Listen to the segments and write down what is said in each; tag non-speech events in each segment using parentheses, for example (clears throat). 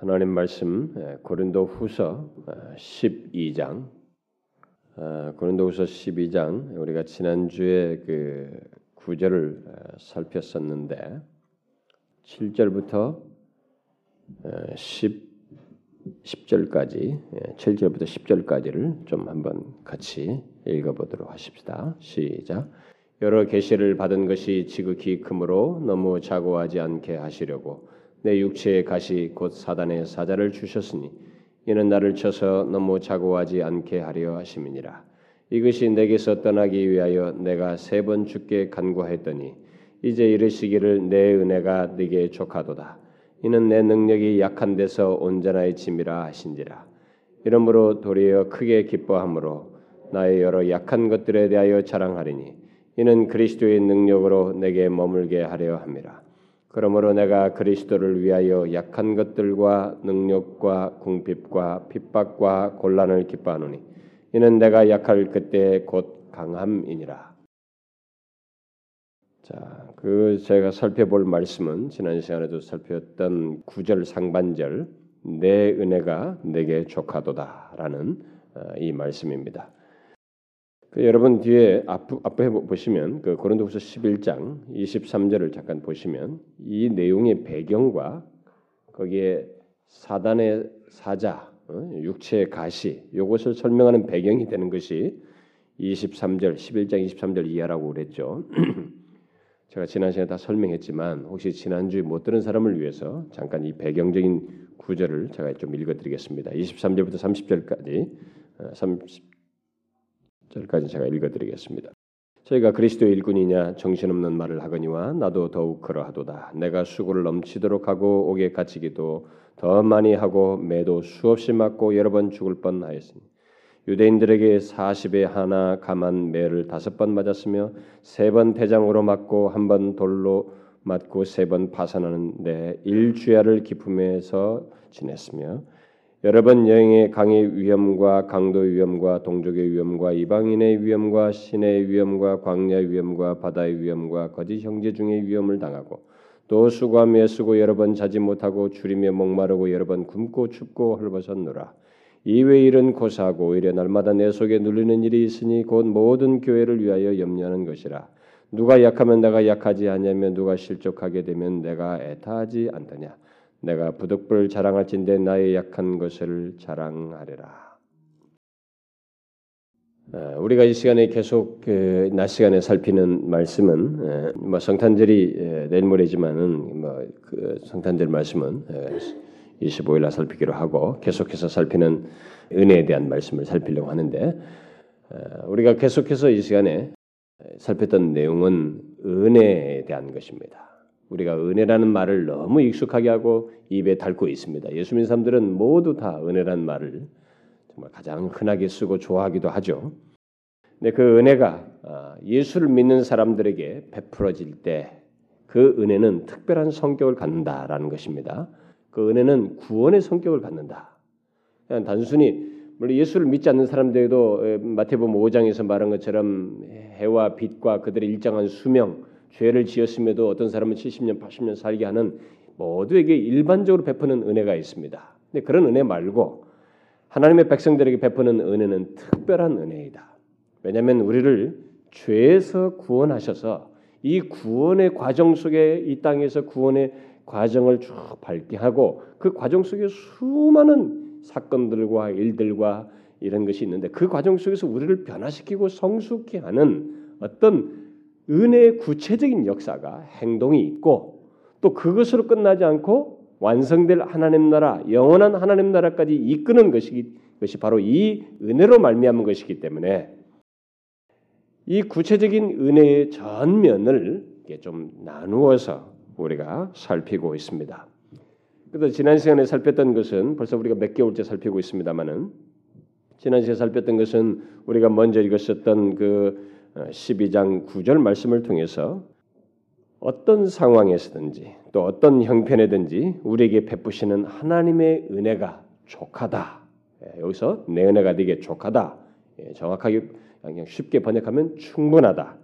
하나님 말씀 고린도 후서 12장 고린도 후서 12장 우리가 지난주에 그 구절을 살폈었는데 7절부터 10 10절까지 7절부터 10절까지를 좀 한번 같이 읽어보도록 하십시다. 시작. 여러 계시를 받은 것이 지극히 크므로 너무 자고하지 않게 하시려고 내 육체의 가시 곧 사단의 사자를 주셨으니 이는 나를 쳐서 너무 자고하지 않게 하려 하심이니라. 이것이 내게서 떠나기 위하여 내가 세 번 죽게 간구했더니 이제 이르시기를 내 은혜가 네게 족하도다. 이는 내 능력이 약한 데서 온전하의 짐이라 하신지라. 이러므로 도리어 크게 기뻐함으로 나의 여러 약한 것들에 대하여 자랑하리니 이는 그리스도의 능력으로 내게 머물게 하려 함이라. 그러므로 내가 그리스도를 위하여 약한 것들과 능력과 궁핍과 핍박과 곤란을 기뻐하노니 이는 내가 약할 그때 곧 강함이니라. 자, 그 제가 살펴볼 말씀은 지난 시간에도 살폈던 구절 상반절 내 은혜가 내게 족하도다라는 어, 이 말씀입니다. 그 여러분 뒤에 앞, 앞에 보시면 그 고린도후서 11장 23절을 잠깐 보시면 이 내용의 배경과 거기에 사단의 사자, 어? 육체의 가시 이것을 설명하는 배경이 되는 것이 23절 11장 23절 이하라고 그랬죠. (clears throat) 제가 지난 시간에 다 설명했지만 혹시 지난주에 못 들은 사람을 위해서 잠깐 이 배경적인 구절을 제가 좀 읽어드리겠습니다. 23절부터 30절까지 30 어, 절까지 제가 읽어드리겠습니다. 저희가 그리스도의 일꾼이냐 정신없는 말을 하거니와 나도 더욱 그러하도다. 내가 수고를 넘치도록 하고 옥에 갇히기도 더 많이 하고 매도 수없이 맞고 여러 번 죽을 뻔하였으니 유대인들에게 40에 하나 감한 매를 다섯 번 맞았으며 세 번 대장으로 맞고 한 번 돌로 맞고 세 번 파산하는데 일주야를 기품에서 지냈으며 여러 번 여행의 강의 위험과 강도 위험과 동족의 위험과 이방인의 위험과 신의 위험과 광야의 위험과 바다의 위험과 거짓 형제 중의 위험을 당하고 또 수고하며 쓰고 여러 번 자지 못하고 줄이며 목마르고 여러 번 굶고 춥고 헐벗었노라. 이외 일은 고사하고 오히려 날마다 내 속에 눌리는 일이 있으니 곧 모든 교회를 위하여 염려하는 것이라. 누가 약하면 내가 약하지 않냐면 누가 실족하게 되면 내가 애타하지 않더냐. 내가 부득불 자랑할진대 나의 약한 것을 자랑하리라. 어, 우리가 이 시간에 계속 그낮 시간에 살피는 말씀은 뭐 성탄절이 내일 모레지만은 뭐 그 성탄절 말씀은 25일 날 살피기로 하고 계속해서 살피는 은혜에 대한 말씀을 살피려고 하는데 우리가 계속해서 이 시간에 살폈던 내용은 은혜에 대한 것입니다. 우리가 은혜라는 말을 너무 익숙하게 하고 입에 달고 있습니다. 예수 믿는 사람들은 모두 다 은혜라는 말을 정말 가장 흔하게 쓰고 좋아하기도 하죠. 근데 그 은혜가 아, 예수를 믿는 사람들에게 베풀어질 때 그 은혜는 특별한 성격을 갖는다라는 것입니다. 그 은혜는 구원의 성격을 갖는다. 그냥 단순히 물론 예수를 믿지 않는 사람들도 마태복음 5장에서 말한 것처럼 해와 빛과 그들의 일정한 수명 죄를 지었음에도 어떤 사람은 70년, 80년 살게 하는 모두에게 일반적으로 베푸는 은혜가 있습니다. 근데 그런 은혜 말고 하나님의 백성들에게 베푸는 은혜는 특별한 은혜이다. 왜냐하면 우리를 죄에서 구원하셔서 이 구원의 과정 속에 이 땅에서 구원의 과정을 쭉 밟게 하고 그 과정 속에 수많은 사건들과 일들과 이런 것이 있는데 그 과정 속에서 우리를 변화시키고 성숙케 하는 어떤 은혜의 구체적인 역사가 행동이 있고 또 그것으로 끝나지 않고 완성될 하나님 나라, 영원한 하나님 나라까지 이끄는 것이 것이 바로 이 은혜로 말미암은 것이기 때문에 이 구체적인 은혜의 전면을 좀 나누어서 우리가 살피고 있습니다. 그래서 지난 시간에 살폈던 것은 벌써 우리가 몇 개월째 살피고 있습니다만은 지난 시간에 살폈던 것은 우리가 먼저 읽었었던 그 12장 9절 말씀을 통해서 어떤 상황에서든지 또 어떤 형편에든지 우리에게 베푸시는 하나님의 은혜가 족하다. 예, 여기서 내 은혜가 네게 족하다. 예, 정확하게 그냥 쉽게 번역하면 충분하다.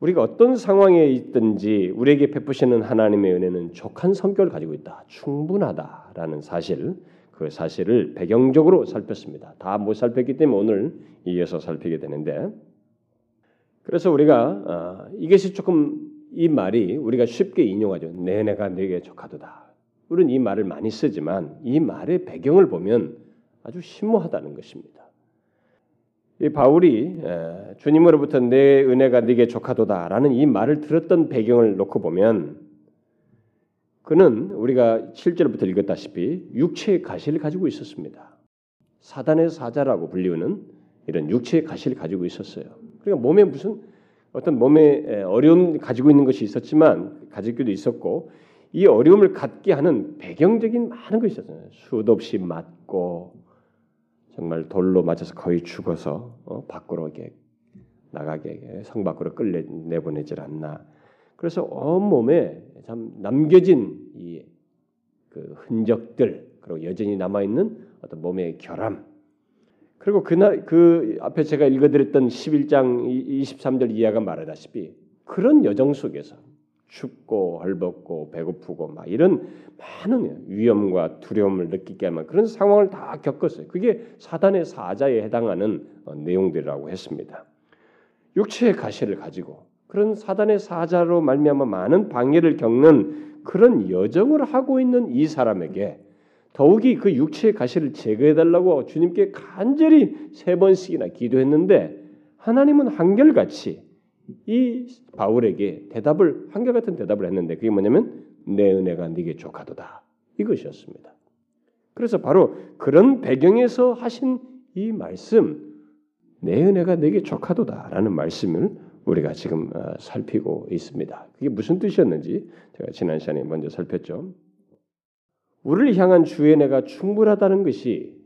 우리가 어떤 상황에 있든지 우리에게 베푸시는 하나님의 은혜는 족한 성격을 가지고 있다. 충분하다라는 사실, 그 사실을 배경적으로 살폈습니다. 다 못 살폈기 때문에 오늘 이어서 살피게 되는데 그래서 우리가 어, 이것이 조금 이 말이 우리가 쉽게 인용하죠. 내 내가 내게 족하도다. 우리는 이 말을 많이 쓰지만 이 말의 배경을 보면 아주 심오하다는 것입니다. 이 바울이 주님으로부터 내 은혜가 네게 족하도다라는 이 말을 들었던 배경을 놓고 보면 그는 우리가 7절부터 읽었다시피 육체의 가시를 가지고 있었습니다. 사단의 사자라고 불리우는 이런 육체의 가시를 가지고 있었어요. 그러니까 몸에 무슨 어떤 몸에 어려움 가지고 있는 것이 있었지만 가지기도 있었고 이 어려움을 갖게 하는 배경적인 많은 것이 있었어요. 수도 없이 맞고 정말 돌로 맞아서 거의 죽어서 어, 밖으로 이렇게 나가게 성 밖으로 끌내 내보내질 않나. 그래서 온 몸에 참 남겨진 이 그 흔적들 그리고 여전히 남아 있는 어떤 몸의 결함. 그리고 그날 그 앞에 제가 읽어드렸던 11장 23절 이하가 말하다시피 그런 여정 속에서 춥고 헐벗고 배고프고 막 이런 많은 위험과 두려움을 느끼게 하는 그런 상황을 다 겪었어요. 그게 사단의 사자에 해당하는 어, 내용들이라고 했습니다. 육체의 가시를 가지고 그런 사단의 사자로 말미암아 많은 방해를 겪는 그런 여정을 하고 있는 이 사람에게 더욱이 그 육체의 가시를 제거해 달라고 주님께 간절히 세 번씩이나 기도했는데 하나님은 한결같이 이 바울에게 대답을 한결같은 대답을 했는데 그게 뭐냐면 내 은혜가 네게 족하도다 이것이었습니다. 그래서 바로 그런 배경에서 하신 이 말씀 내 은혜가 네게 족하도다라는 말씀을 우리가 지금 어, 살피고 있습니다. 그게 무슨 뜻이었는지 제가 지난 시간에 먼저 살폈죠. 우리를 향한 주의 은혜가 충분하다는 것이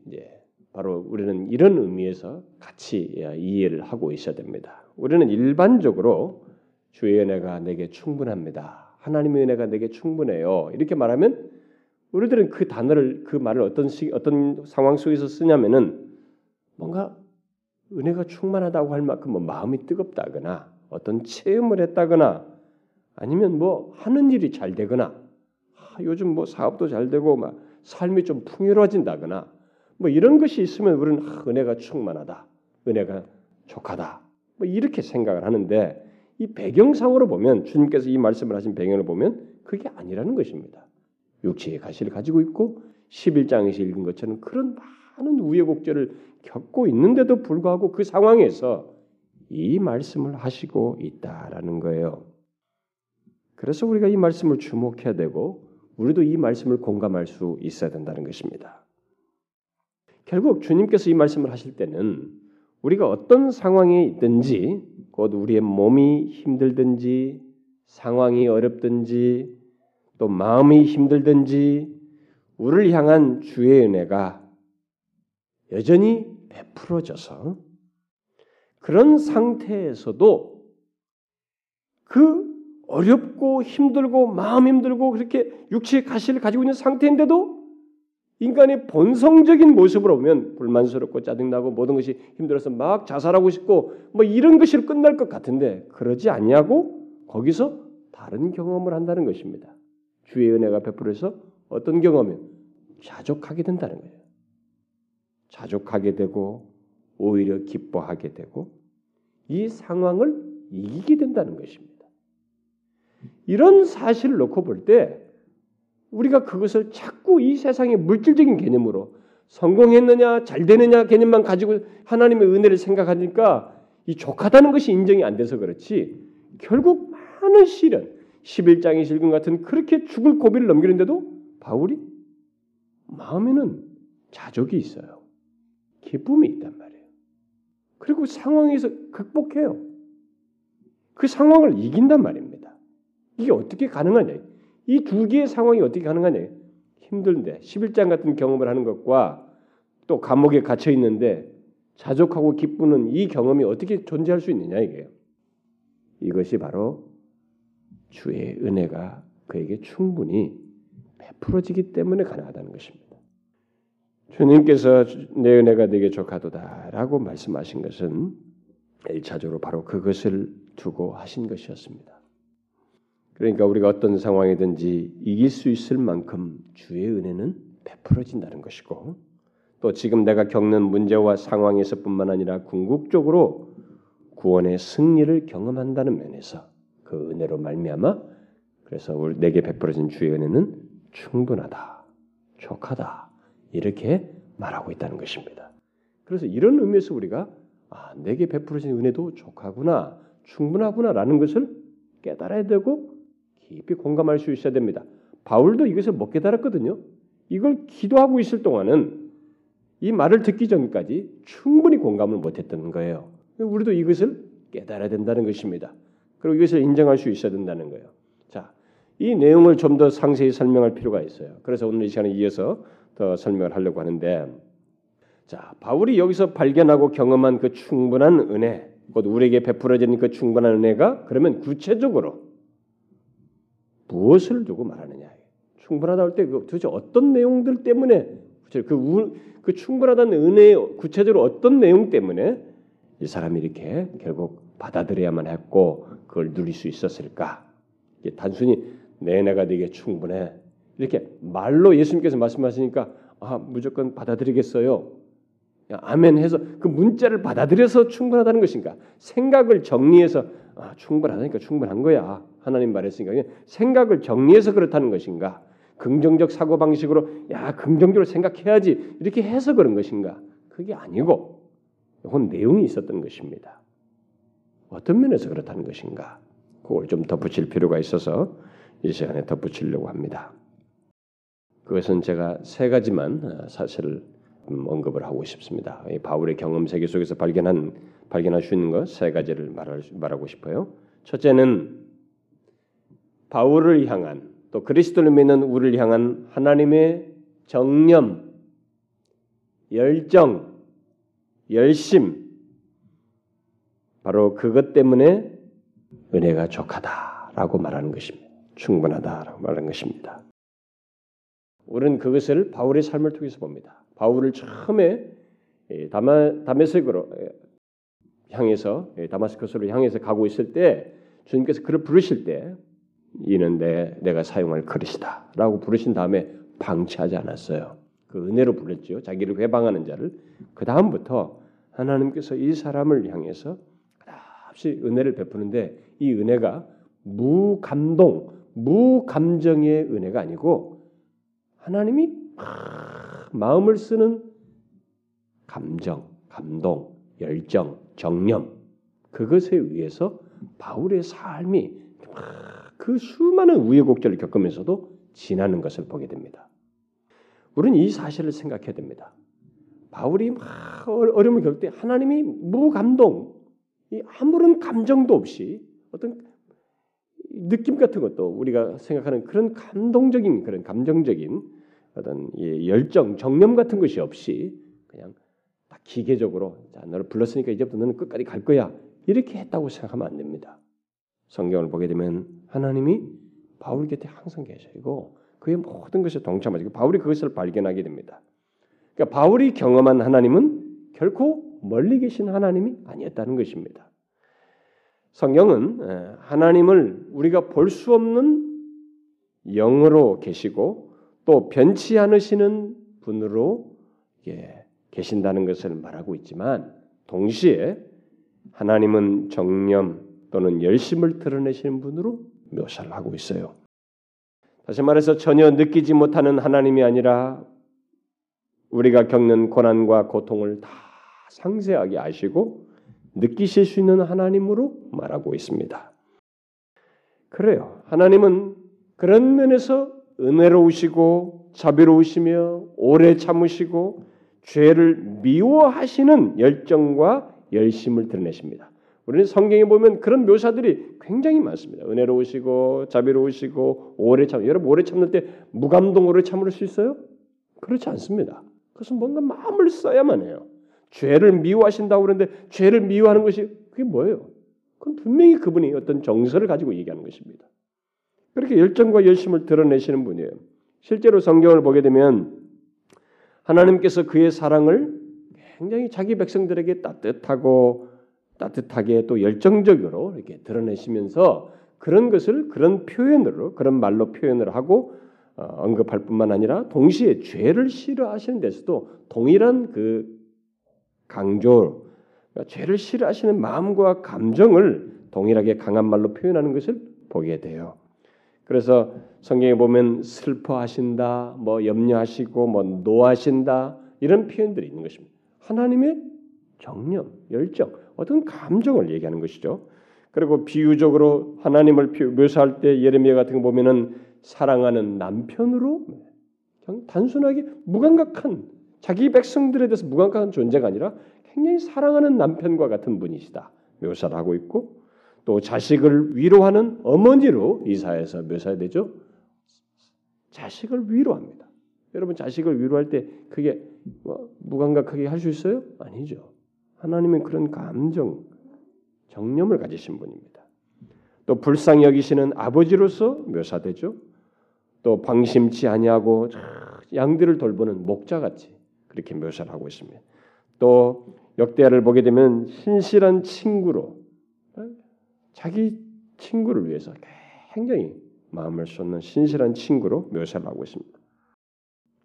바로 우리는 이런 의미에서 같이 이해를 하고 있어야 됩니다. 우리는 일반적으로 주의 은혜가 내게 충분합니다. 하나님의 은혜가 내게 충분해요. 이렇게 말하면 우리들은 그 단어를 그 말을 어떤 시, 어떤 상황 속에서 쓰냐면은 뭔가 은혜가 충만하다고 할 만큼 뭐 마음이 뜨겁다거나 어떤 체험을 했다거나 아니면 뭐 하는 일이 잘 되거나 아, 요즘 뭐 사업도 잘 되고 막 삶이 좀 풍요로워진다거나 뭐 이런 것이 있으면 우리는 아, 은혜가 충만하다, 은혜가 족하다, 뭐 이렇게 생각을 하는데 이 배경상으로 보면 주님께서 이 말씀을 하신 배경을 보면 그게 아니라는 것입니다. 육체의 가시를 가지고 있고 11장에서 읽은 것처럼 그런 많은 우여곡절을 겪고 있는데도 불구하고 그 상황에서 이 말씀을 하시고 있다라는 거예요. 그래서 우리가 이 말씀을 주목해야 되고 우리도 이 말씀을 공감할 수 있어야 된다는 것입니다. 결국 주님께서 이 말씀을 하실 때는 우리가 어떤 상황에 있든지 곧 우리의 몸이 힘들든지 상황이 어렵든지 또 마음이 힘들든지 우리를 향한 주의 은혜가 여전히 베풀어져서 그런 상태에서도 그 어렵고 힘들고 마음 힘들고 그렇게 육체의 가시를 가지고 있는 상태인데도 인간의 본성적인 모습으로 보면 불만스럽고 짜증나고 모든 것이 힘들어서 막 자살하고 싶고 뭐 이런 것으로 끝날 것 같은데 그러지 않냐고 거기서 다른 경험을 한다는 것입니다. 주의 은혜가 베풀어서 어떤 경험이 자족하게 된다는 거예요. 자족하게 되고 오히려 기뻐하게 되고 이 상황을 이기게 된다는 것입니다. 이런 사실을 놓고 볼 때 우리가 그것을 자꾸 이 세상의 물질적인 개념으로 성공했느냐 잘 되느냐 개념만 가지고 하나님의 은혜를 생각하니까 이 족하다는 것이 인정이 안 돼서 그렇지 결국 많은 시련 11장의 실금 같은 그렇게 죽을 고비를 넘기는데도 바울이 마음에는 자족이 있어요. 기쁨이 있단 말이에요. 그리고 상황에서 극복해요. 그 상황을 이긴단 말입니다. 이게 어떻게 가능하냐? 이 두 개의 상황이 어떻게 가능하냐? 힘든데 11장 같은 경험을 하는 것과 또 감옥에 갇혀 있는데 자족하고 기쁘는 이 경험이 어떻게 존재할 수 있느냐 이게요. 이것이 바로 주의 은혜가 그에게 충분히 베풀어지기 때문에 가능하다는 것입니다. 주님께서 내 은혜가 내게 족하도다라고 말씀하신 것은 일차적으로 바로 그것을 두고 하신 것이었습니다. 그러니까 우리가 어떤 상황이든지 이길 수 있을 만큼 주의 은혜는 베풀어진다는 것이고 또 지금 내가 겪는 문제와 상황에서뿐만 아니라 궁극적으로 구원의 승리를 경험한다는 면에서 그 은혜로 말미암아 그래서 우리 내게 베풀어진 주의 은혜는 충분하다, 족하다 이렇게 말하고 있다는 것입니다. 그래서 이런 의미에서 우리가 아, 내게 베풀어진 은혜도 족하구나, 충분하구나라는 것을 깨달아야 되고 깊이 공감할 수 있어야 됩니다. 바울도 이것을 못 깨달았거든요. 이걸 기도하고 있을 동안은 이 말을 듣기 전까지 충분히 공감을 못했던 거예요. 우리도 이것을 깨달아야 된다는 것입니다. 그리고 이것을 인정할 수 있어야 된다는 거예요. 자, 이 내용을 좀 더 상세히 설명할 필요가 있어요. 그래서 오늘 이 시간에 이어서 더 설명을 하려고 하는데, 자, 바울이 여기서 발견하고 경험한 그 충분한 은혜, 곧 우리에게 베풀어지는 그 충분한 은혜가 그러면 구체적으로 무엇을 두고 말하느냐? 충분하다 할 때 그 도대체 어떤 내용들 때문에 그, 우, 그 충분하다는 은혜 구체적으로 어떤 내용 때문에 이 사람이 이렇게 결국 받아들여야만 했고 그걸 누릴 수 있었을까? 단순히 내 내가 되게 충분해 이렇게 말로 예수님께서 말씀하시니까 아 무조건 받아들이겠어요. 아멘 해서 그 문자를 받아들여서 충분하다는 것인가? 생각을 정리해서 아, 충분하다니까 충분한 거야. 하나님 말했으니까 생각을 정리해서 그렇다는 것인가? 긍정적 사고 방식으로 야 긍정적으로 생각해야지 이렇게 해서 그런 것인가? 그게 아니고 이건 내용이 있었던 것입니다. 어떤 면에서 그렇다는 것인가? 그걸 좀 덧붙일 필요가 있어서 이 시간에 덧붙이려고 합니다. 그것은 제가 세 가지만 어, 사실을 음, 언급을 하고 싶습니다. 바울의 경험 세계 속에서 발견한 발견할 수 있는 것 세 가지를 말할, 말하고 싶어요. 첫째는 바울을 향한 또 그리스도를 믿는 우리를 향한 하나님의 정념, 열정, 열심 바로 그것 때문에 은혜가 족하다라고 말하는 것입니다. 충분하다라고 말하는 것입니다. 우리는 그것을 바울의 삶을 통해서 봅니다. 바울을 처음에 다마, 다메섹으로 향해서 다마스커스로 향해서 가고 있을 때 주님께서 그를 부르실 때 이는 내 내가 사용할 그릇이다 라고 부르신 다음에 방치하지 않았어요. 그 은혜로 불렀죠. 자기를 회방하는 자를 그 다음부터 하나님께서 이 사람을 향해서 없이 은혜를 베푸는데 이 은혜가 무감동, 무감정의 은혜가 아니고 하나님이 마음을 쓰는 감정, 감동, 열정, 정념 그것에 의해서 바울의 삶이 그 수많은 우여곡절을 겪으면서도 지나는 것을 보게 됩니다. 우리는 이 사실을 생각해야 됩니다. 바울이 막 어려움을 겪을 때 하나님이 무감동, 아무런 감정도 없이 어떤 느낌 같은 것도 우리가 생각하는 그런 감동적인 그런 감정적인 어떤 열정, 정념 같은 것이 없이 그냥 딱 기계적으로 자 너를 불렀으니까 이제부터 너는 끝까지 갈 거야 이렇게 했다고 생각하면 안 됩니다. 성경을 보게 되면 하나님이 바울 곁에 항상 계시고 그의 모든 것에 동참하시고 바울이 그것을 발견하게 됩니다. 그러니까 바울이 경험한 하나님은 결코 멀리 계신 하나님이 아니었다는 것입니다. 성경은 하나님을 우리가 볼 수 없는 영으로 계시고 또 변치 않으시는 분으로 계신다는 것을 말하고 있지만 동시에 하나님은 정념 또는 열심을 드러내시는 분으로 묘사를 하고 있어요. 다시 말해서 전혀 느끼지 못하는 하나님이 아니라 우리가 겪는 고난과 고통을 다 상세하게 아시고 느끼실 수 있는 하나님으로 말하고 있습니다. 그래요. 하나님은 그런 면에서 은혜로우시고 자비로우시며 오래 참으시고 죄를 미워하시는 열정과 열심을 드러내십니다. 우리는 성경에 보면 그런 묘사들이 굉장히 많습니다. 은혜로우시고 자비로우시고 오래 참 여러분 오래 참는 때 무감동으로 참을 수 있어요? 그렇지 않습니다. 그것은 뭔가 마음을 써야만 해요. 죄를 미워하신다고 그러는데 죄를 미워하는 것이 그게 뭐예요? 그건 분명히 그분이 어떤 정서를 가지고 얘기하는 것입니다. 그렇게 열정과 열심을 드러내시는 분이에요. 실제로 성경을 보게 되면 하나님께서 그의 사랑을 굉장히 자기 백성들에게 따뜻하고 따뜻하게 또 열정적으로 이렇게 드러내시면서 그런 것을 그런 표현으로 그런 말로 표현을 하고 어, 언급할 뿐만 아니라 동시에 죄를 싫어하시는 데서도 동일한 그 강조, 그러니까 죄를 싫어하시는 마음과 감정을 동일하게 강한 말로 표현하는 것을 보게 돼요. 그래서 성경에 보면 슬퍼하신다, 뭐 염려하시고 뭐 노하신다 이런 표현들이 있는 것입니다. 하나님의 정념, 열정, 어떤 감정을 얘기하는 것이죠. 그리고 비유적으로 하나님을 묘사할 때 예레미야 같은 거 보면은 사랑하는 남편으로 그냥 단순하게 무감각한 자기 백성들에 대해서 무감각한 존재가 아니라 굉장히 사랑하는 남편과 같은 분이시다 묘사를 하고 있고 또 자식을 위로하는 어머니로 이사에서 묘사되죠. 자식을 위로합니다. 여러분 자식을 위로할 때 그게 뭐 무감각하게 할 수 있어요? 아니죠. 하나님은 그런 감정, 정념을 가지신 분입니다. 또 불쌍히 여기시는 아버지로서 묘사되죠. 또 방심치 아니하고 양들을 돌보는 목자같이 그렇게 묘사를 하고 있습니다. 또 역대하를 보게 되면 신실한 친구로 자기 친구를 위해서 굉장히 마음을 쏟는 신실한 친구로 묘사를 하고 있습니다.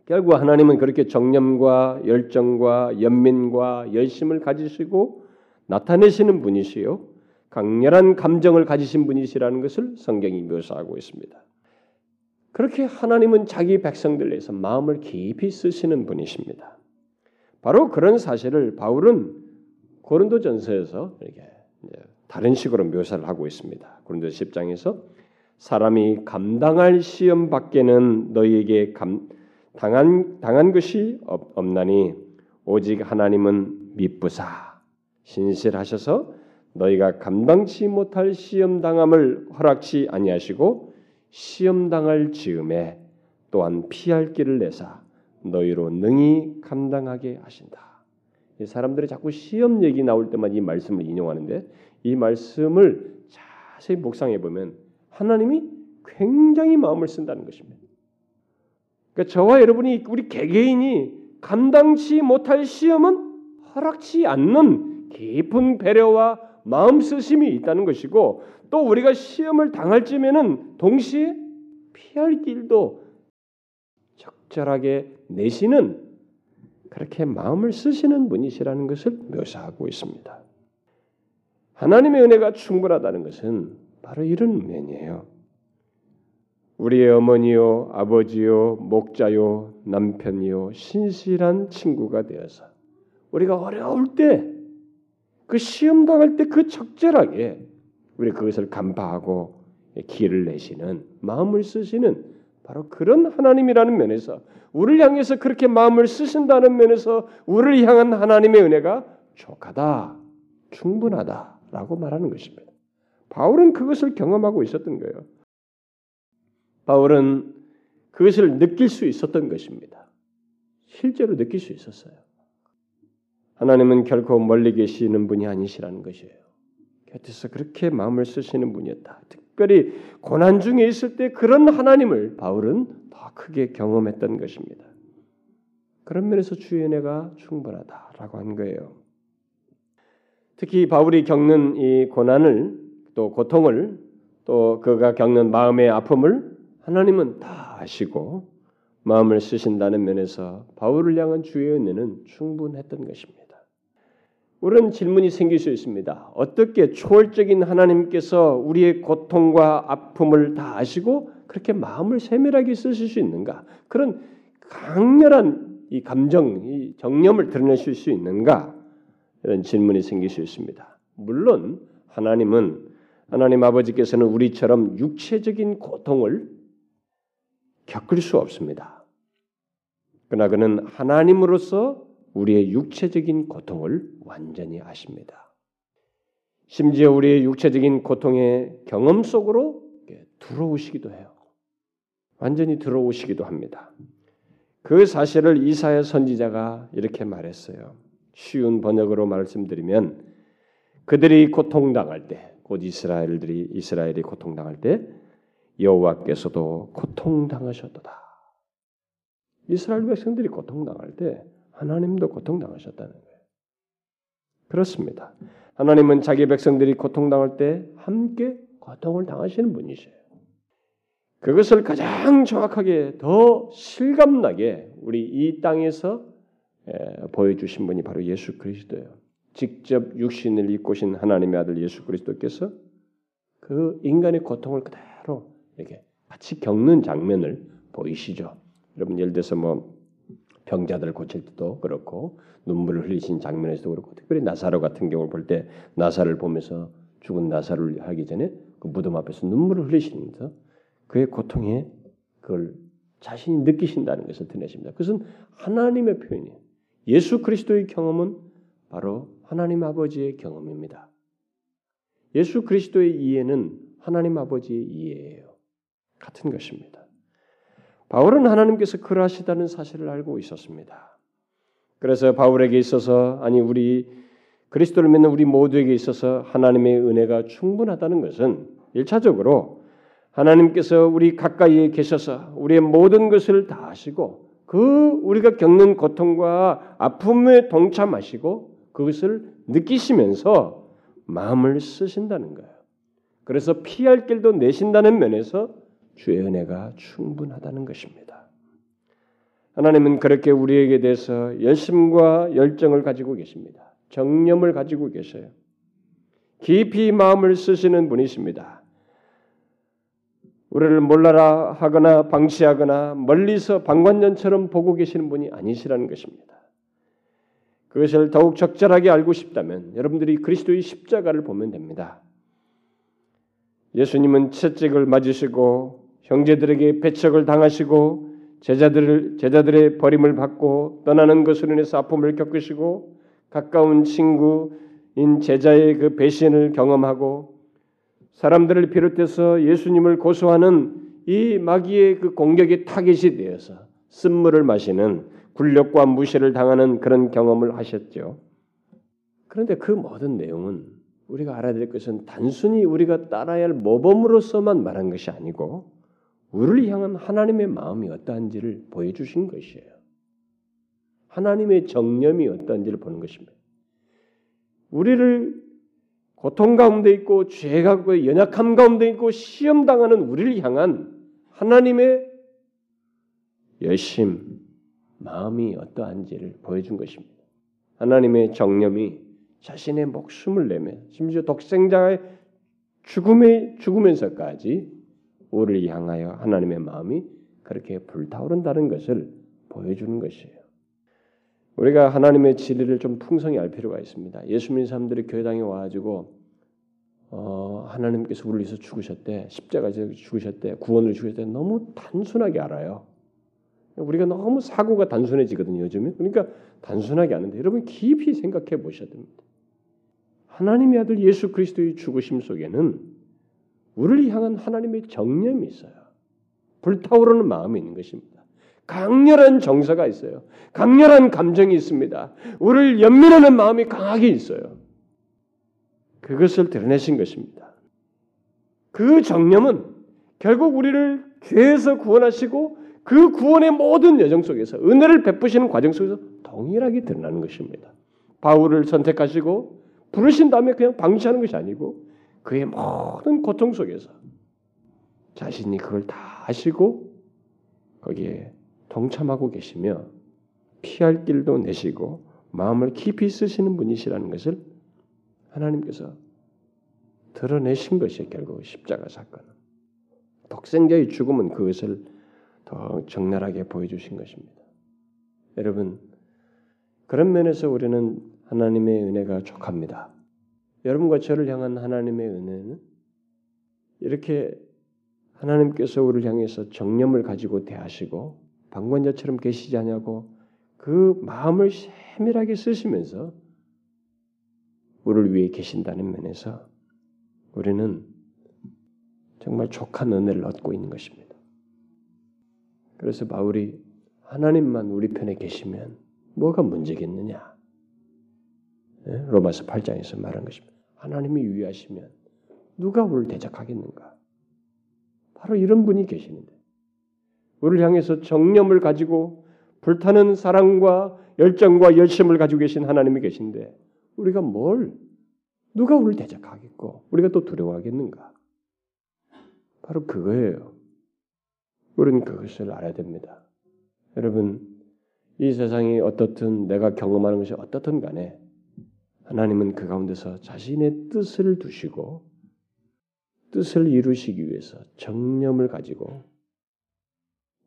결국 하나님은 그렇게 정념과 열정과 연민과 열심을 가지시고 나타내시는 분이시요 강렬한 감정을 가지신 분이시라는 것을 성경이 묘사하고 있습니다. 그렇게 하나님은 자기 백성들 에서 마음을 깊이 쓰시는 분이십니다. 바로 그런 사실을 바울은 고린도전서에서 이렇게 다른 식으로 묘사를 하고 있습니다. 고린도 10장에서 사람이 감당할 시험 밖에는 너희에게 감, 당한 당한 것이 없나니 오직 하나님은 미쁘사 신실하셔서 너희가 감당치 못할 시험 당함을 허락치 아니하시고 시험 당할 즈음에 또한 피할 길을 내사 너희로 능히 감당하게 하신다. 사람들이 자꾸 시험 얘기 나올 때만 이 말씀을 인용하는데 이 말씀을 자세히 묵상해 보면 하나님이 굉장히 마음을 쓴다는 것입니다. 그러니까 저와 여러분이 우리 개개인이 감당치 못할 시험은 허락치 않는 깊은 배려와 마음 쓰심이 있다는 것이고 또 우리가 시험을 당할 쯤에는 동시에 피할 길도 적절하게 내시는 그렇게 마음을 쓰시는 분이시라는 것을 묘사하고 있습니다. 하나님의 은혜가 충분하다는 것은 바로 이런 면이에요. 우리의 어머니요, 아버지요, 목자요, 남편이요, 신실한 친구가 되어서 우리가 어려울 때, 그 시험 당할 때 그 적절하게 우리 그것을 간파하고 기회를 내시는 마음을 쓰시는 바로 그런 하나님이라는 면에서 우리를 향해서 그렇게 마음을 쓰신다는 면에서 우리를 향한 하나님의 은혜가 족하다, 충분하다라고 말하는 것입니다. 바울은 그것을 경험하고 있었던 거예요. 바울은 그것을 느낄 수 있었던 것입니다. 실제로 느낄 수 있었어요. 하나님은 결코 멀리 계시는 분이 아니시라는 것이에요. 곁에서 그렇게 마음을 쓰시는 분이었다. 특별히 고난 중에 있을 때 그런 하나님을 바울은 더 크게 경험했던 것입니다. 그런 면에서 주의 은혜가 충분하다라고 한 거예요. 특히 바울이 겪는 이 고난을 또 고통을 또 그가 겪는 마음의 아픔을 하나님은 다 아시고 마음을 쓰신다는 면에서 바울을 향한 주의 은혜는 충분했던 것입니다. 우리는 질문이 생길 수 있습니다. 어떻게 초월적인 하나님께서 우리의 고통과 아픔을 다 아시고 그렇게 마음을 세밀하게 쓰실 수 있는가? 그런 강렬한 이 감정, 이 정념을 드러내실 수 있는가? 이런 질문이 생길 수 있습니다. 물론 하나님은 하나님 아버지께서는 우리처럼 육체적인 고통을 겪을 수 없습니다. 그러나 그는 하나님으로서 우리의 육체적인 고통을 완전히 아십니다. 심지어 우리의 육체적인 고통의 경험 속으로 들어오시기도 해요. 완전히 들어오시기도 합니다. 그 사실을 이사야 선지자가 이렇게 말했어요. 쉬운 번역으로 말씀드리면 그들이 고통당할 때, 곧 이스라엘들이 이스라엘이 고통당할 때 여호와께서도 고통당하셨도다. 이스라엘 백성들이 고통당할 때 하나님도 고통당하셨다는 거예요. 그렇습니다. 하나님은 자기 백성들이 고통당할 때 함께 고통을 당하시는 분이세요. 그것을 가장 정확하게 더 실감나게 우리 이 땅에서 보여주신 분이 바로 예수 그리스도예요. 직접 육신을 입고 신 하나님의 아들 예수 그리스도께서 그 인간의 고통을 그대로 이렇게 같이 겪는 장면을 보이시죠. 여러분 예를 들어서 뭐 병자들 고칠 때도 그렇고 눈물을 흘리신 장면에서도 그렇고 특별히 나사로 같은 경우를 볼 때 나사를 보면서 죽은 나사를 하기 전에 그 무덤 앞에서 눈물을 흘리시면서 그의 고통에 그걸 자신이 느끼신다는 것을 드러내십니다. 그것은 하나님의 표현이에요. 예수 그리스도의 경험은 바로 하나님 아버지의 경험입니다. 예수 그리스도의 이해는 하나님 아버지의 이해예요. 같은 것입니다. 바울은 하나님께서 그러하시다는 사실을 알고 있었습니다. 그래서 바울에게 있어서 아니 우리 그리스도를 믿는 우리 모두에게 있어서 하나님의 은혜가 충분하다는 것은 일차적으로 하나님께서 우리 가까이에 계셔서 우리의 모든 것을 다 하시고 그 우리가 겪는 고통과 아픔에 동참하시고 그것을 느끼시면서 마음을 쓰신다는 거예요. 그래서 피할 길도 내신다는 면에서 주의 은혜가 충분하다는 것입니다. 하나님은 그렇게 우리에게 대해서 열심과 열정을 가지고 계십니다. 정념을 가지고 계셔요. 깊이 마음을 쓰시는 분이십니다. 우리를 몰라라 하거나 방치하거나 멀리서 방관전처럼 보고 계시는 분이 아니시라는 것입니다. 그것을 더욱 적절하게 알고 싶다면 여러분들이 그리스도의 십자가를 보면 됩니다. 예수님은 채찍을 맞으시고 형제들에게 배척을 당하시고 제자들을 제자들의 버림을 받고 떠나는 것으로 인해서 아픔을 겪으시고 가까운 친구인 제자의 그 배신을 경험하고 사람들을 비롯해서 예수님을 고소하는 이 마귀의 그 공격의 타겟이 되어서 쓴물을 마시는 굴욕과 무시를 당하는 그런 경험을 하셨죠. 그런데 그 모든 내용은 우리가 알아야 될 것은 단순히 우리가 따라야 할 모범으로서만 말한 것이 아니고 우리를 향한 하나님의 마음이 어떠한지를 보여주신 것이에요. 하나님의 정념이 어떠한지를 보는 것입니다. 우리를 고통 가운데 있고 죄 가운데 연약함 가운데 있고 시험 당하는 우리를 향한 하나님의 열심, 마음이 어떠한지를 보여준 것입니다. 하나님의 정념이 자신의 목숨을 내며 심지어 독생자의 죽음에 죽으면서까지 우리를 향하여 하나님의 마음이 그렇게 불타오른다는 것을 보여주는 것이에요. 우리가 하나님의 진리를 좀 풍성히 알 필요가 있습니다. 예수 믿는 사람들이 교회당에 와가지고 어, 하나님께서 우리를 위해서 죽으셨대, 십자가에서 죽으셨대, 구원을 주셨대 너무 단순하게 알아요. 우리가 너무 사고가 단순해지거든요, 요즘에. 그러니까 단순하게 아는데 여러분 깊이 생각해 보셔야 됩니다. 하나님의 아들 예수 그리스도의 죽으심 속에는 우리를 향한 하나님의 정념이 있어요. 불타오르는 마음이 있는 것입니다. 강렬한 정서가 있어요. 강렬한 감정이 있습니다. 우리를 연민하는 마음이 강하게 있어요. 그것을 드러내신 것입니다. 그 정념은 결국 우리를 죄에서 구원하시고 그 구원의 모든 여정 속에서 은혜를 베푸시는 과정 속에서 동일하게 드러나는 것입니다. 바울을 선택하시고 부르신 다음에 그냥 방치하는 것이 아니고 그의 모든 고통 속에서 자신이 그걸 다 하시고 거기에 동참하고 계시며 피할 길도 내시고 마음을 깊이 쓰시는 분이시라는 것을 하나님께서 드러내신 것이 결국 십자가 사건은 독생자의 죽음은 그것을 더 적나라하게 보여주신 것입니다. 여러분 그런 면에서 우리는 하나님의 은혜가 족합니다. 여러분과 저를 향한 하나님의 은혜는 이렇게 하나님께서 우리를 향해서 정념을 가지고 대하시고 방관자처럼 계시지 않냐고 그 마음을 세밀하게 쓰시면서 우리를 위해 계신다는 면에서 우리는 정말 족한 은혜를 얻고 있는 것입니다. 그래서 바울이 하나님만 우리 편에 계시면 뭐가 문제겠느냐? 예? 로마서 8장에서 말한 것입니다. 하나님이 위하시면 누가 우리를 대적하겠는가? 바로 이런 분이 계시는데 우리를 향해서 정념을 가지고 불타는 사랑과 열정과 열심을 가지고 계신 하나님이 계신데 우리가 뭘 누가 우리를 대적하겠고 우리가 또 두려워하겠는가? 바로 그거예요. 우리는 그것을 알아야 됩니다. 여러분, 이 세상이 어떻든 내가 경험하는 것이 어떻든 간에 하나님은 그 가운데서 자신의 뜻을 두시고 뜻을 이루시기 위해서 정념을 가지고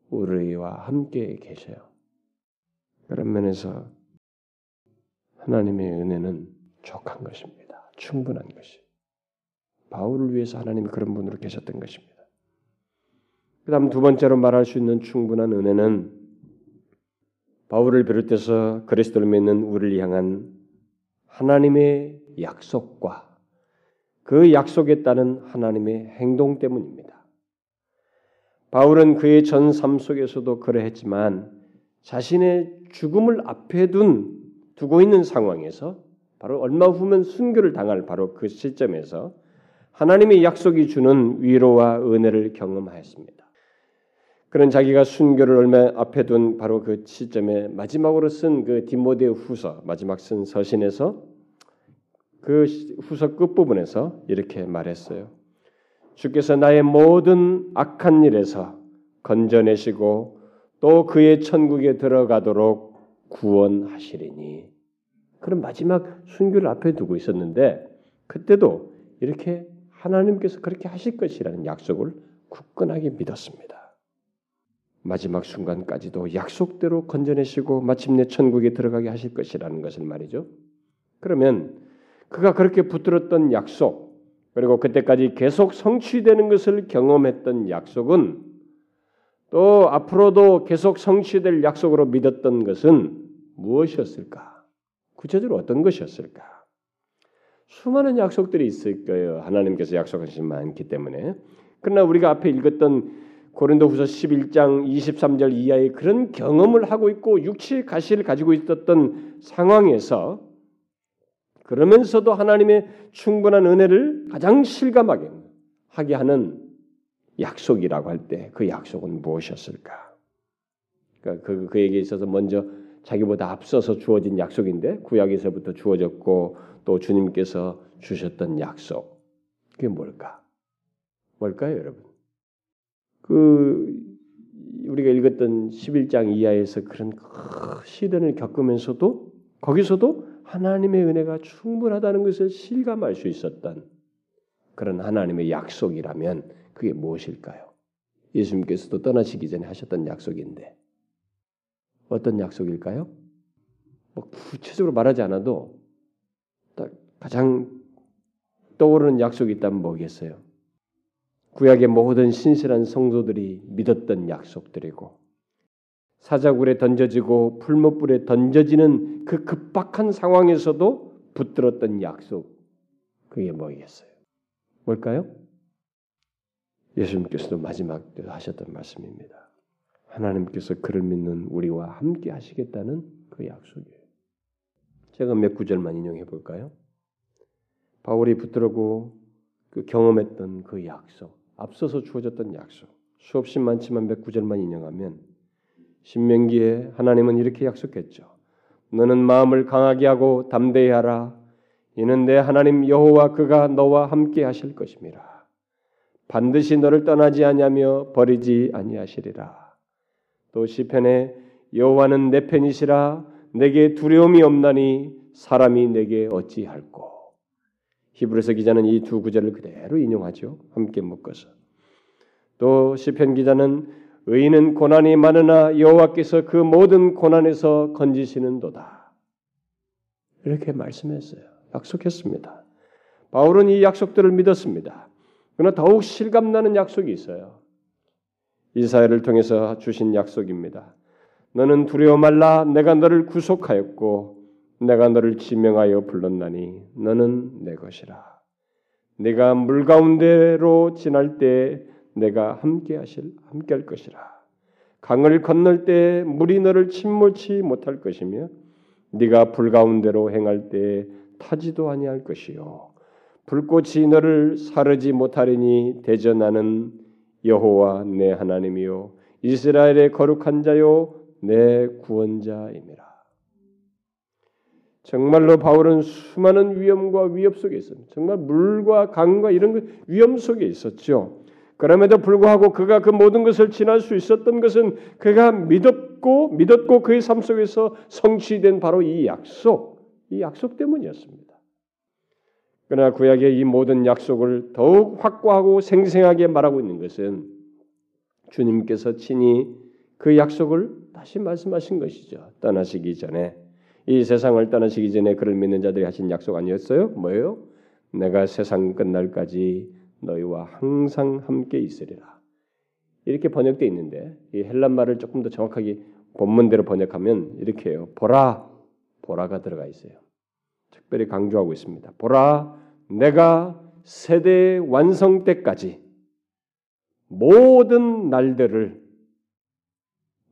우리와 함께 계셔요. 그런 면에서 하나님의 은혜는 족한 것입니다. 충분한 것이. 바울을 위해서 하나님이 그런 분으로 계셨던 것입니다. 그 다음 두 번째로 말할 수 있는 충분한 은혜는 바울을 비롯해서 그리스도를 믿는 우리를 향한 하나님의 약속과 그 약속에 따른 하나님의 행동 때문입니다. 바울은 그의 전 삶 속에서도 그러했지만 자신의 죽음을 앞에 둔 두고 있는 상황에서 바로 얼마 후면 순교를 당할 바로 그 시점에서 하나님의 약속이 주는 위로와 은혜를 경험하였습니다. 그런 자기가 순교를 얼마 앞에 둔 바로 그 시점에 마지막으로 쓴 그 디모데 후서 마지막 쓴 서신에서 그 후서 끝 부분에서 이렇게 말했어요. 주께서 나의 모든 악한 일에서 건져내시고 또 그의 천국에 들어가도록 구원하시리니. 그런 마지막 순교를 앞에 두고 있었는데 그때도 이렇게 하나님께서 그렇게 하실 것이라는 약속을 굳건하게 믿었습니다. 마지막 순간까지도 약속대로 건져내시고 마침내 천국에 들어가게 하실 것이라는 것을 말이죠. 그러면 그가 그렇게 붙들었던 약속 그리고 그때까지 계속 성취되는 것을 경험했던 약속은 또 앞으로도 계속 성취될 약속으로 믿었던 것은 무엇이었을까? 구체적으로 어떤 것이었을까? 수많은 약속들이 있을 거예요. 하나님께서 약속하신 많기 때문에. 그러나 우리가 앞에 읽었던 고린도후서 11장 23절 이하의 그런 경험을 하고 있고 육체의 가시를 가지고 있었던 상황에서 그러면서도 하나님의 충분한 은혜를 가장 실감하게 하게 하는 약속이라고 할 때 그 약속은 무엇이었을까? 그러니까 그, 그에게 있어서 먼저 자기보다 앞서서 주어진 약속인데 구약에서부터 주어졌고 또 주님께서 주셨던 약속 그게 뭘까? 뭘까요, 여러분? 그 우리가 읽었던 11장 이하에서 그런 시련을 겪으면서도 거기서도 하나님의 은혜가 충분하다는 것을 실감할 수 있었던 그런 하나님의 약속이라면 그게 무엇일까요? 예수님께서도 떠나시기 전에 하셨던 약속인데 어떤 약속일까요? 뭐 구체적으로 말하지 않아도 딱 가장 떠오르는 약속이 있다면 뭐겠어요? 구약의 모든 신실한 성도들이 믿었던 약속들이고 사자굴에 던져지고 풀무불에 던져지는 그 급박한 상황에서도 붙들었던 약속 그게 뭐겠어요? 뭘까요? 예수님께서도 마지막 때 하셨던 말씀입니다. 하나님께서 그를 믿는 우리와 함께 하시겠다는 그 약속이에요. 제가 몇 구절만 인용해 볼까요? 바울이 붙들고 그 경험했던 그 약속. 앞서서 주어졌던 약속 수없이 많지만 몇 구절만 인용하면 신명기에 하나님은 이렇게 약속했죠. 너는 마음을 강하게 하고 담대히 하라. 이는 내 하나님 여호와 그가 너와 함께 하실 것임이라. 반드시 너를 떠나지 아니하며 버리지 아니하시리라. 또 시편에 여호와는 내 편이시라 내게 두려움이 없나니 사람이 내게 어찌할꼬. 히브리서 기자는 이 두 구절을 그대로 인용하죠. 함께 묶어서. 또 시편 기자는 의인은 고난이 많으나 여호와께서 그 모든 고난에서 건지시는도다. 이렇게 말씀했어요. 약속했습니다. 바울은 이 약속들을 믿었습니다. 그러나 더욱 실감나는 약속이 있어요. 이사야를 통해서 주신 약속입니다. 너는 두려워 말라 내가 너를 구속하였고 내가 너를 지명하여 불렀나니 너는 내 것이라. 내가 물 가운데로 지날 때 내가 함께 하실 함께 할 것이라. 강을 건널 때 물이 너를 침몰치 못할 것이며 네가 불 가운데로 행할 때 타지도 아니할 것이요 불꽃이 너를 사르지 못하리니 대전하는 여호와 내 하나님이요 이스라엘의 거룩한 자요 내 구원자임이라. 정말로 바울은 수많은 위험과 위협 속에 있습니다. 정말 물과 강과 이런 위험 속에 있었죠. 그럼에도 불구하고 그가 그 모든 것을 지날 수 있었던 것은 그가 믿었고 믿었고 그의 삶 속에서 성취된 바로 이 약속, 이 약속 때문이었습니다. 그러나 구약의 이 모든 약속을 더욱 확고하고 생생하게 말하고 있는 것은 주님께서 친히 그 약속을 다시 말씀하신 것이죠. 떠나시기 전에 이 세상을 떠나시기 전에 그를 믿는 자들이 하신 약속 아니었어요? 뭐예요? 내가 세상 끝날까지 너희와 항상 함께 있으리라. 이렇게 번역되어 있는데 이 헬란 말을 조금 더 정확하게 본문대로 번역하면 이렇게 해요. 보라, 보라가 들어가 있어요. 특별히 강조하고 있습니다. 보라, 내가 세대 완성 때까지 모든 날들을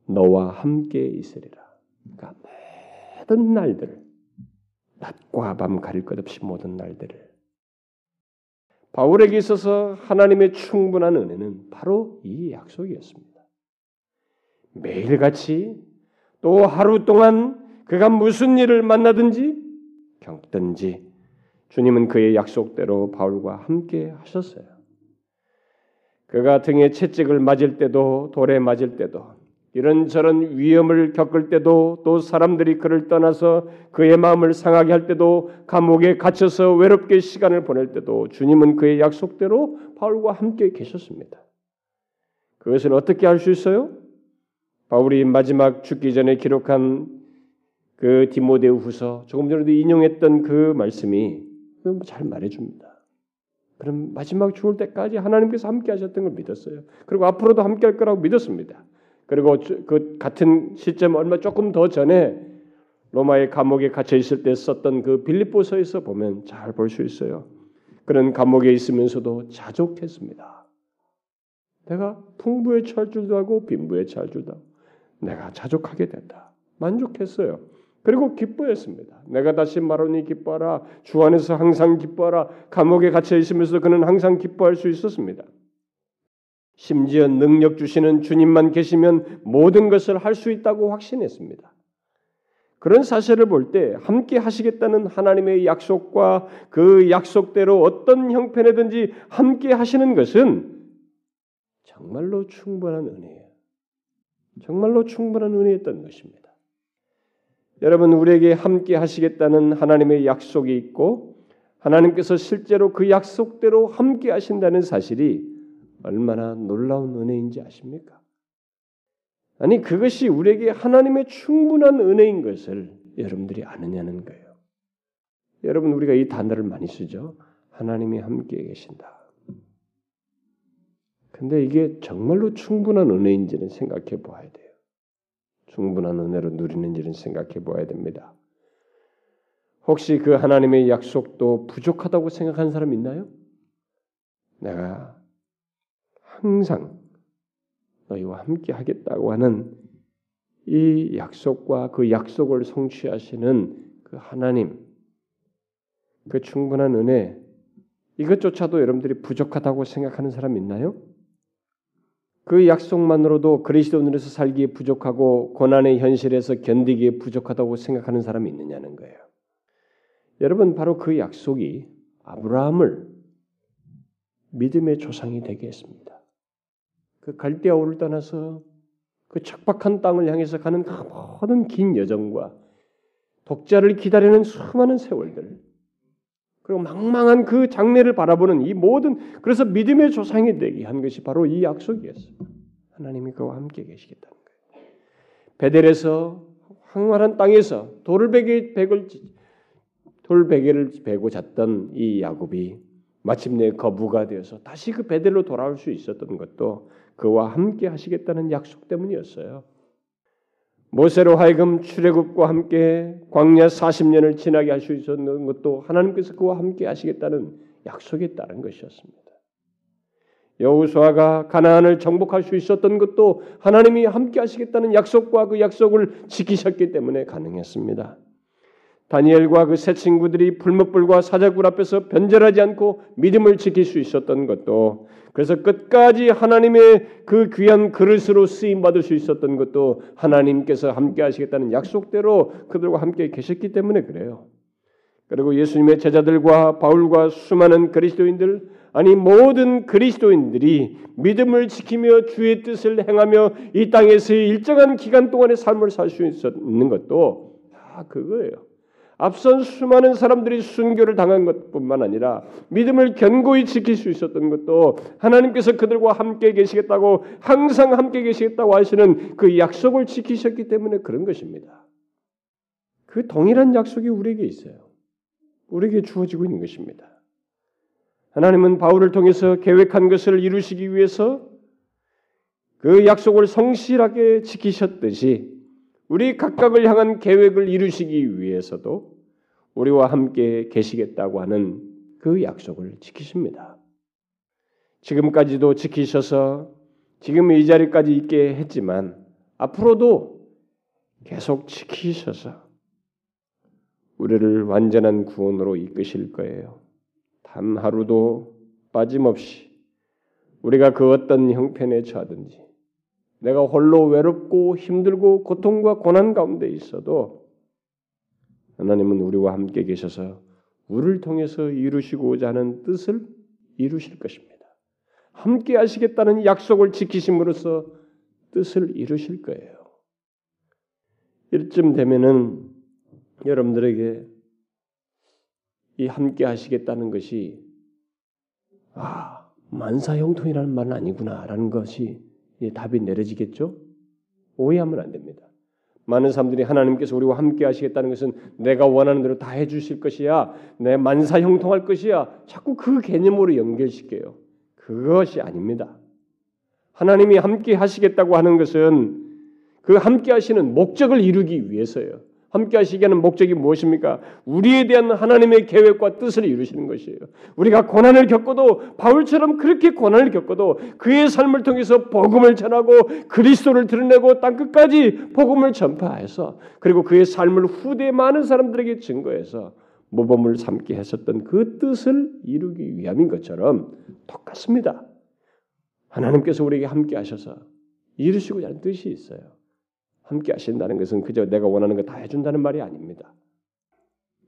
너와 함께 있으리라. 그러니까 모든 날들, 낮과 밤 가릴 것 없이 모든 날들을 바울에게 있어서 하나님의 충분한 은혜는 바로 이 약속이었습니다. 매일같이 또 하루 동안 그가 무슨 일을 만나든지 겪든지 주님은 그의 약속대로 바울과 함께 하셨어요. 그가 등에 채찍을 맞을 때도 돌에 맞을 때도 이런저런 위험을 겪을 때도 또 사람들이 그를 떠나서 그의 마음을 상하게 할 때도 감옥에 갇혀서 외롭게 시간을 보낼 때도 주님은 그의 약속대로 바울과 함께 계셨습니다. 그것을 어떻게 할 수 있어요? 바울이 마지막 죽기 전에 기록한 그 디모데후 후서 조금 전에도 인용했던 그 말씀이 잘 말해줍니다. 그럼 마지막 죽을 때까지 하나님께서 함께 하셨던 걸 믿었어요. 그리고 앞으로도 함께 할 거라고 믿었습니다. 그리고 그 같은 시점 얼마 조금 더 전에 로마의 감옥에 갇혀 있을 때 썼던 그 빌립보서에서 보면 잘 볼 수 있어요. 그런 감옥에 있으면서도 자족했습니다. 내가 풍부에 처할 줄도 하고 빈부에 처할 줄도 하고 내가 자족하게 된다. 만족했어요. 그리고 기뻐했습니다. 내가 다시 말하니 기뻐하라. 주 안에서 항상 기뻐하라. 감옥에 갇혀 있으면서 그는 항상 기뻐할 수 있었습니다. 심지어 능력 주시는 주님만 계시면 모든 것을 할 수 있다고 확신했습니다. 그런 사실을 볼 때 함께 하시겠다는 하나님의 약속과 그 약속대로 어떤 형편이든지 함께 하시는 것은 정말로 충분한 은혜예요. 정말로 충분한 은혜였던 것입니다. 여러분 우리에게 함께 하시겠다는 하나님의 약속이 있고 하나님께서 실제로 그 약속대로 함께 하신다는 사실이 얼마나 놀라운 은혜인지 아십니까? 아니 그것이 우리에게 하나님의 충분한 은혜인 것을 여러분들이 아느냐는 거예요. 여러분 우리가 이 단어를 많이 쓰죠. 하나님이 함께 계신다. 근데 이게 정말로 충분한 은혜인지는 생각해 보아야 돼요. 충분한 은혜로 누리는지는 생각해 보아야 됩니다. 혹시 그 하나님의 약속도 부족하다고 생각하는 사람 있나요? 내가 항상 너희와 함께 하겠다고 하는 이 약속과 그 약속을 성취하시는 그 하나님, 그 충분한 은혜, 이것조차도 여러분들이 부족하다고 생각하는 사람 있나요? 그 약속만으로도 그리스도인으로서 살기에 부족하고 고난의 현실에서 견디기에 부족하다고 생각하는 사람이 있느냐는 거예요. 여러분 바로 그 약속이 아브라함을 믿음의 조상이 되게 했습니다. 그 갈대아우를 떠나서 그 척박한 땅을 향해서 가는 그 모든 긴 여정과 독자를 기다리는 수많은 세월들 그리고 망망한 그 장래를 바라보는 이 모든 그래서 믿음의 조상이 되게 한 것이 바로 이 약속이었어요. 하나님이 그와 함께 계시겠다는 거예요. 베델에서 황활한 땅에서 돌베개 백을 돌베개를 베고 잤던 이 야곱이 마침내 거부가 되어서 다시 그 베델로 돌아올 수 있었던 것도 그와 함께 하시겠다는 약속 때문이었어요. 모세로 하여금 출애굽과 함께 광야 40년을 지나게 할 수 있었는 것도 하나님께서 그와 함께 하시겠다는 약속에 따른 것이었습니다. 여호수아가 가나안을 정복할 수 있었던 것도 하나님이 함께 하시겠다는 약속과 그 약속을 지키셨기 때문에 가능했습니다. 다니엘과 그 세 친구들이 불못불과 사자굴 앞에서 변절하지 않고 믿음을 지킬 수 있었던 것도 그래서 끝까지 하나님의 그 귀한 그릇으로 쓰임 받을 수 있었던 것도 하나님께서 함께 하시겠다는 약속대로 그들과 함께 계셨기 때문에 그래요. 그리고 예수님의 제자들과 바울과 수많은 그리스도인들 아니 모든 그리스도인들이 믿음을 지키며 주의 뜻을 행하며 이 땅에서의 일정한 기간 동안의 삶을 살 수 있는 것도 다 그거예요. 앞선 수많은 사람들이 순교를 당한 것뿐만 아니라 믿음을 견고히 지킬 수 있었던 것도 하나님께서 그들과 함께 계시겠다고 항상 함께 계시겠다고 하시는 그 약속을 지키셨기 때문에 그런 것입니다. 그 동일한 약속이 우리에게 있어요. 우리에게 주어지고 있는 것입니다. 하나님은 바울을 통해서 계획한 것을 이루시기 위해서 그 약속을 성실하게 지키셨듯이 우리 각각을 향한 계획을 이루시기 위해서도 우리와 함께 계시겠다고 하는 그 약속을 지키십니다. 지금까지도 지키셔서 지금 이 자리까지 있게 했지만 앞으로도 계속 지키셔서 우리를 완전한 구원으로 이끄실 거예요. 단 하루도 빠짐없이 우리가 그 어떤 형편에 처하든지 내가 홀로 외롭고 힘들고 고통과 고난 가운데 있어도 하나님은 우리와 함께 계셔서 우리를 통해서 이루시고자 하는 뜻을 이루실 것입니다. 함께 하시겠다는 약속을 지키심으로써 뜻을 이루실 거예요. 이쯤 되면은 여러분들에게 이 함께 하시겠다는 것이 아 만사 형통이라는 말은 아니구나라는 것이 답이 내려지겠죠? 오해하면 안 됩니다. 많은 사람들이 하나님께서 우리와 함께 하시겠다는 것은 내가 원하는 대로 다 해주실 것이야, 내 만사 형통할 것이야. 자꾸 그 개념으로 연결시켜요. 그것이 아닙니다. 하나님이 함께 하시겠다고 하는 것은 그 함께 하시는 목적을 이루기 위해서예요. 함께 하시게 하는 목적이 무엇입니까? 우리에 대한 하나님의 계획과 뜻을 이루시는 것이에요. 우리가 고난을 겪어도 바울처럼 그렇게 고난을 겪어도 그의 삶을 통해서 복음을 전하고 그리스도를 드러내고 땅 끝까지 복음을 전파해서 그리고 그의 삶을 후대 많은 사람들에게 증거해서 모범을 삼게 했었던 그 뜻을 이루기 위함인 것처럼 똑같습니다. 하나님께서 우리에게 함께 하셔서 이루시고자 하는 뜻이 있어요. 함께 하신다는 것은 그저 내가 원하는 거 다 해준다는 말이 아닙니다.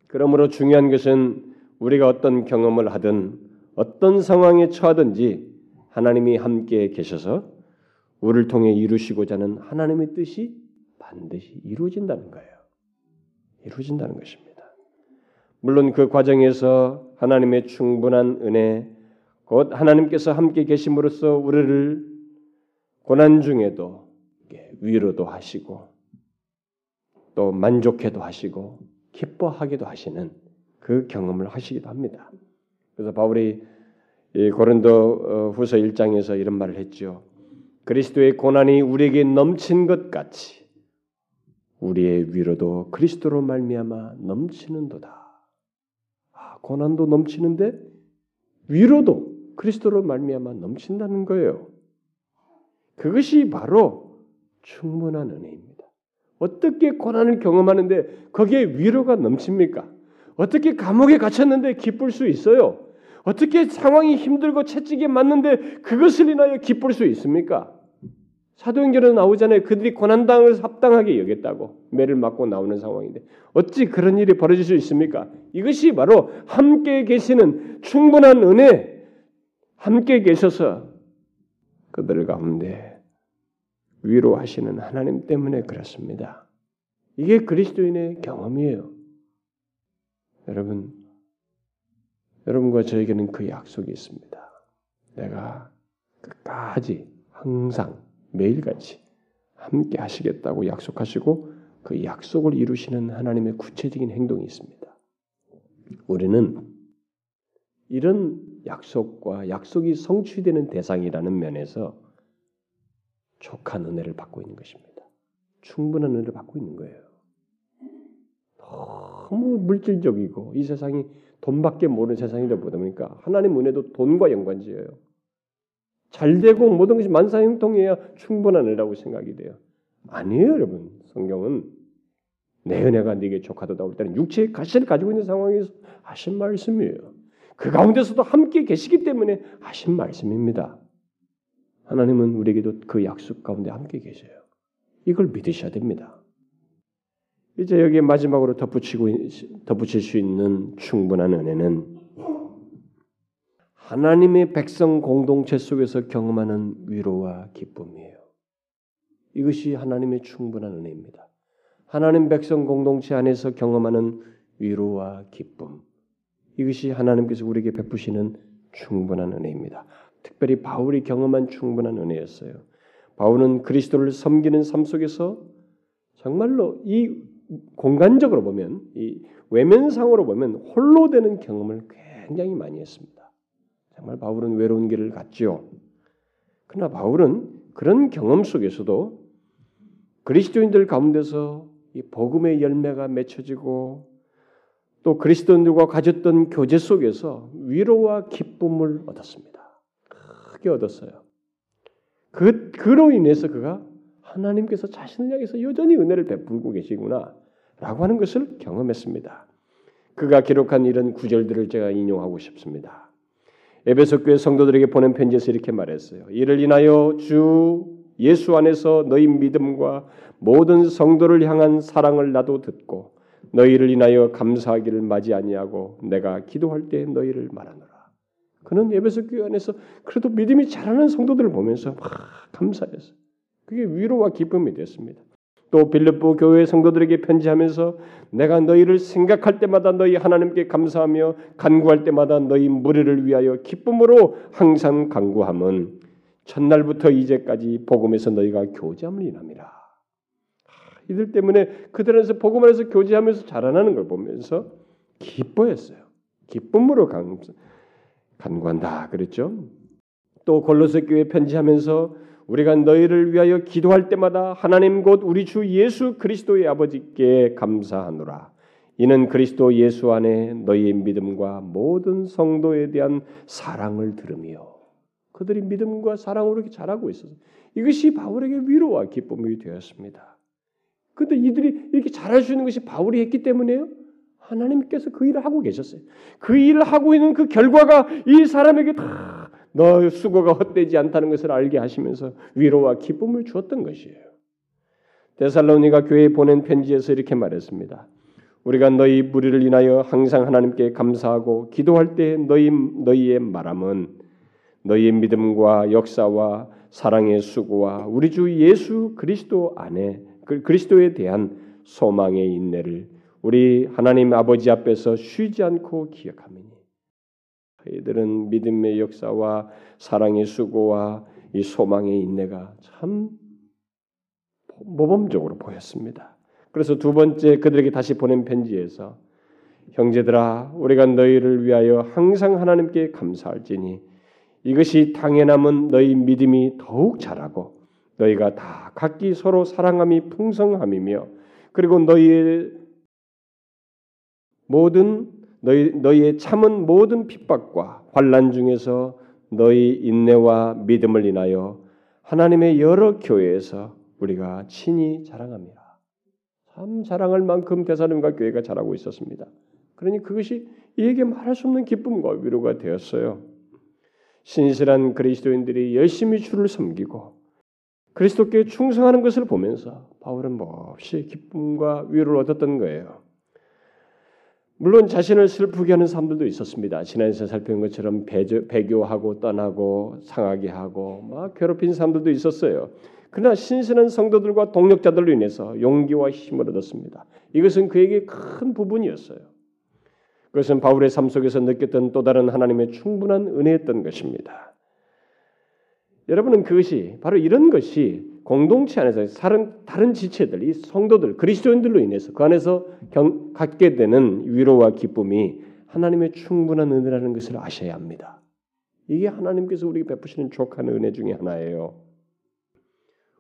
그러므로 중요한 것은 우리가 어떤 경험을 하든 어떤 상황에 처하든지 하나님이 함께 계셔서 우리를 통해 이루시고자 하는 하나님의 뜻이 반드시 이루어진다는 거예요. 이루어진다는 것입니다. 물론 그 과정에서 하나님의 충분한 은혜, 곧 하나님께서 함께 계심으로써 우리를 고난 중에도 위로도 하시고 또 만족해도 하시고 기뻐하기도 하시는 그 경험을 하시기도 합니다. 그래서 바울이 고린도 어, 후서 1장에서 이런 말을 했죠. 그리스도의 고난이 우리에게 넘친 것 같이 우리의 위로도 그리스도로 말미암아 넘치는도다. 아, 고난도 넘치는데 위로도 그리스도로 말미암아 넘친다는 거예요. 그것이 바로 충분한 은혜입니다. 어떻게 고난을 경험하는데 거기에 위로가 넘칩니까? 어떻게 감옥에 갇혔는데 기쁠 수 있어요? 어떻게 상황이 힘들고 채찍에 맞는데 그것을 인하여 기쁠 수 있습니까? 사도행전에 나오잖아요. 그들이 고난당을 합당하게 여겼다고 매를 맞고 나오는 상황인데 어찌 그런 일이 벌어질 수 있습니까? 이것이 바로 함께 계시는 충분한 은혜, 함께 계셔서 그들 가운데 위로하시는 하나님 때문에 그렇습니다. 이게 그리스도인의 경험이에요. 여러분, 여러분과 저에게는 그 약속이 있습니다. 내가 끝까지 항상 매일같이 함께 하시겠다고 약속하시고 그 약속을 이루시는 하나님의 구체적인 행동이 있습니다. 우리는 이런 약속과 약속이 성취되는 대상이라는 면에서 족한 은혜를 받고 있는 것입니다. 충분한 은혜를 받고 있는 거예요. 너무 물질적이고 이 세상이 돈밖에 모르는 세상이다 보다 보니까 하나님 은혜도 돈과 연관지어요. 잘 되고 모든 것이 만사형통해야 충분한 은혜라고 생각이 돼요. 아니에요, 여러분. 성경은 내 은혜가 네게 족하도다 올 때는 육체의 가시를 가지고 있는 상황에서 하신 말씀이에요. 그 가운데서도 함께 계시기 때문에 하신 말씀입니다. 하나님은 우리에게도 그 약속 가운데 함께 계셔요. 이걸 믿으셔야 됩니다. 이제 여기에 마지막으로 덧붙이고 덧붙일 수 있는 충분한 은혜는 하나님의 백성 공동체 속에서 경험하는 위로와 기쁨이에요. 이것이 하나님의 충분한 은혜입니다. 하나님 백성 공동체 안에서 경험하는 위로와 기쁨. 이것이 하나님께서 우리에게 베푸시는 충분한 은혜입니다. 특별히 바울이 경험한 충분한 은혜였어요. 바울은 그리스도를 섬기는 삶 속에서 정말로 이 공간적으로 보면 이 외면상으로 보면 홀로 되는 경험을 굉장히 많이 했습니다. 정말 바울은 외로운 길을 갔지요. 그러나 바울은 그런 경험 속에서도 그리스도인들 가운데서 이 복음의 열매가 맺혀지고 또 그리스도인들과 가졌던 교제 속에서 위로와 기쁨을 얻었습니다. 크게 얻었어요. 그, 그로 인해서 그가 하나님께서 자신을 향해서 여전히 은혜를 베풀고 계시구나 라고 하는 것을 경험했습니다. 그가 기록한 이런 구절들을 제가 인용하고 싶습니다. 에베소 교회 성도들에게 보낸 편지에서 이렇게 말했어요. 이를 인하여 주 예수 안에서 너희 믿음과 모든 성도를 향한 사랑을 나도 듣고 너희를 인하여 감사하기를 맞이 아니하고 내가 기도할 때 너희를 말하노라. 그는 에베소 교회 안에서 그래도 믿음이 자라는 성도들을 보면서 막 감사했어요. 그게 위로와 기쁨이 됐습니다. 또 빌립보 교회 성도들에게 편지하면서 내가 너희를 생각할 때마다 너희 하나님께 감사하며 간구할 때마다 너희 무리를 위하여 기쁨으로 항상 간구함은 첫날부터 이제까지 복음에서 너희가 교제함을 인함이라. 이들 때문에 그들에서 복음 안에서 교제하면서 자라나는 걸 보면서 기뻐했어요. 기쁨으로 간, 간구한다 그랬죠. 또 골로새 교회 편지하면서 우리가 너희를 위하여 기도할 때마다 하나님 곧 우리 주 예수 그리스도의 아버지께 감사하노라. 이는 그리스도 예수 안에 너희의 믿음과 모든 성도에 대한 사랑을 들으며 그들이 믿음과 사랑으로 이렇게 자라고 있어서 이것이 바울에게 위로와 기쁨이 되었습니다. 근데 이들이 이렇게 잘할 수 있는 것이 바울이 했기 때문에요. 하나님께서 그 일을 하고 계셨어요. 그 일을 하고 있는 그 결과가 이 사람에게 다너 수고가 헛되지 않다는 것을 알게 하시면서 위로와 기쁨을 주었던 것이에요. 데살로니가 교회에 보낸 편지에서 이렇게 말했습니다. 우리가 너희 무리를 인하여 항상 하나님께 감사하고 기도할 때 너희 너희의 말함은 너희의 믿음과 역사와 사랑의 수고와 우리 주 예수 그리스도 안에 그 그리스도에 대한 소망의 인내를 우리 하나님 아버지 앞에서 쉬지 않고 기억하며 이들은 믿음의 역사와 사랑의 수고와 이 소망의 인내가 참 모범적으로 보였습니다. 그래서 두 번째 그들에게 다시 보낸 편지에서 형제들아 우리가 너희를 위하여 항상 하나님께 감사할지니 이것이 당연함은 너희 믿음이 더욱 자라고 너희가 다 각기 서로 사랑함이 풍성함이며 그리고 너희의 모든 너희 너희의 참은 모든 핍박과 환란 중에서 너희 인내와 믿음을 인하여 하나님의 여러 교회에서 우리가 친히 자랑합니다. 참 자랑할 만큼 대사님과 교회가 자라고 있었습니다. 그러니 그것이 이에게 말할 수 없는 기쁨과 위로가 되었어요. 신실한 그리스도인들이 열심히 주를 섬기고 그리스도께 충성하는 것을 보면서 바울은 몹시 기쁨과 위로를 얻었던 거예요. 물론 자신을 슬프게 하는 사람들도 있었습니다. 지난주에 살펴본 것처럼 배교, 하고 떠나고 상하게 하고 막 괴롭힌 사람들도 있었어요. 그러나 신선한 성도들과 동력자들로 인해서 용기와 힘을 얻었습니다. 이것은 그에게 큰 부분이었어요. 그것은 바울의 삶 속에서 느꼈던 또 다른 하나님의 충분한 은혜였던 것입니다. 여러분은 그것이 바로 이런 것이 공동체 안에서 다른 다른 지체들, 이 성도들, 그리스도인들로 인해서 그 안에서 경, 갖게 되는 위로와 기쁨이 하나님의 충분한 은혜라는 것을 아셔야 합니다. 이게 하나님께서 우리에게 베푸시는 족한 은혜 중의 하나예요.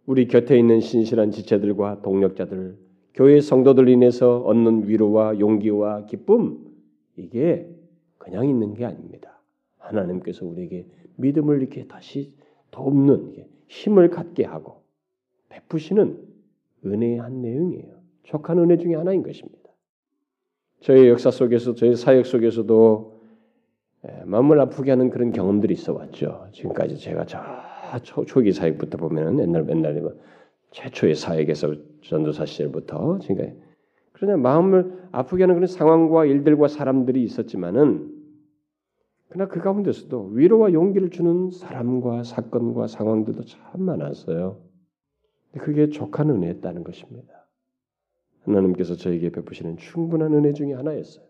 우리 곁에 있는 신실한 지체들과 동력자들, 교회 성도들 인해서 얻는 위로와 용기와 기쁨 이게 그냥 있는 게 아닙니다. 하나님께서 우리에게 믿음을 이렇게 다시 돕는 힘을 갖게 하고 베푸시는 은혜의 한 내용이에요. 족한 은혜 중에 하나인 것입니다. 저희 역사 속에서 저희 사역 속에서도 예, 마음을 아프게 하는 그런 경험들이 있어 왔죠. 지금까지 제가 저 초, 초기 사역부터 보면은 옛날 옛날에 뭐 최초의 사역에서 전도사 시절부터 지금까지 그러나 마음을 아프게 하는 그런 상황과 일들과 사람들이 있었지만은 그러나 그 가운데서도 위로와 용기를 주는 사람과 사건과 상황들도 참 많았어요. 그게 족한 은혜였다는 것입니다. 하나님께서 저에게 베푸시는 충분한 은혜 중의 하나였어요.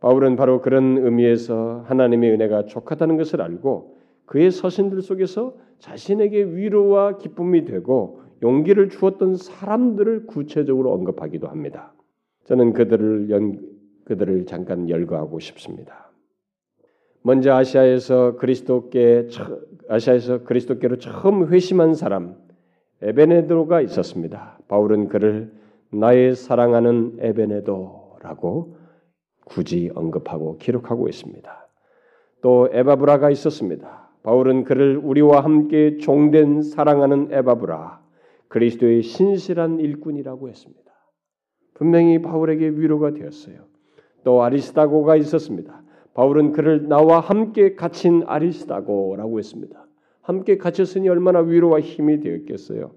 바울은 바로 그런 의미에서 하나님의 은혜가 족하다는 것을 알고 그의 서신들 속에서 자신에게 위로와 기쁨이 되고 용기를 주었던 사람들을 구체적으로 언급하기도 합니다. 저는 그들을 연, 그들을 잠깐 열거하고 싶습니다. 먼저 아시아에서 그리스도께 아시아에서 그리스도께로 처음 회심한 사람 에베네도가 있었습니다. 바울은 그를 나의 사랑하는 에베네도라고 굳이 언급하고 기록하고 있습니다. 또 에바브라가 있었습니다. 바울은 그를 우리와 함께 종된 사랑하는 에바브라, 그리스도의 신실한 일꾼이라고 했습니다. 분명히 바울에게 위로가 되었어요. 또 아리스다고가 있었습니다. 바울은 그를 나와 함께 갇힌 아리스다고라고 했습니다. 함께 갇혔으니 얼마나 위로와 힘이 되었겠어요.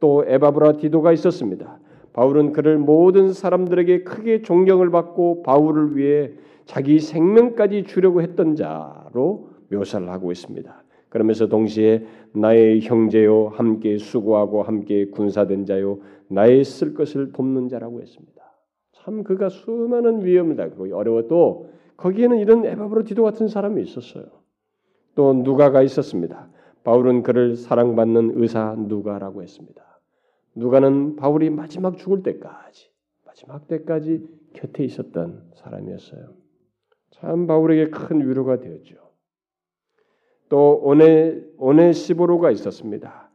또 에바브라 디도가 있었습니다. 바울은 그를 모든 사람들에게 크게 존경을 받고 바울을 위해 자기 생명까지 주려고 했던 자로 묘사를 하고 있습니다. 그러면서 동시에 나의 형제요 함께 수고하고 함께 군사된 자요 나의 쓸 것을 돕는 자라고 했습니다. 참 그가 수많은 위험을 당하고 어려워도 거기에는 이런 에바브로 디도 같은 사람이 있었어요. 또 누가가 있었습니다. 바울은 그를 사랑받는 의사 누가라고 했습니다. 누가는 바울이 마지막 죽을 때까지 마지막 때까지 곁에 있었던 사람이었어요. 참 바울에게 큰 위로가 되었죠. 또 오네 오네시보로가 있었습니다.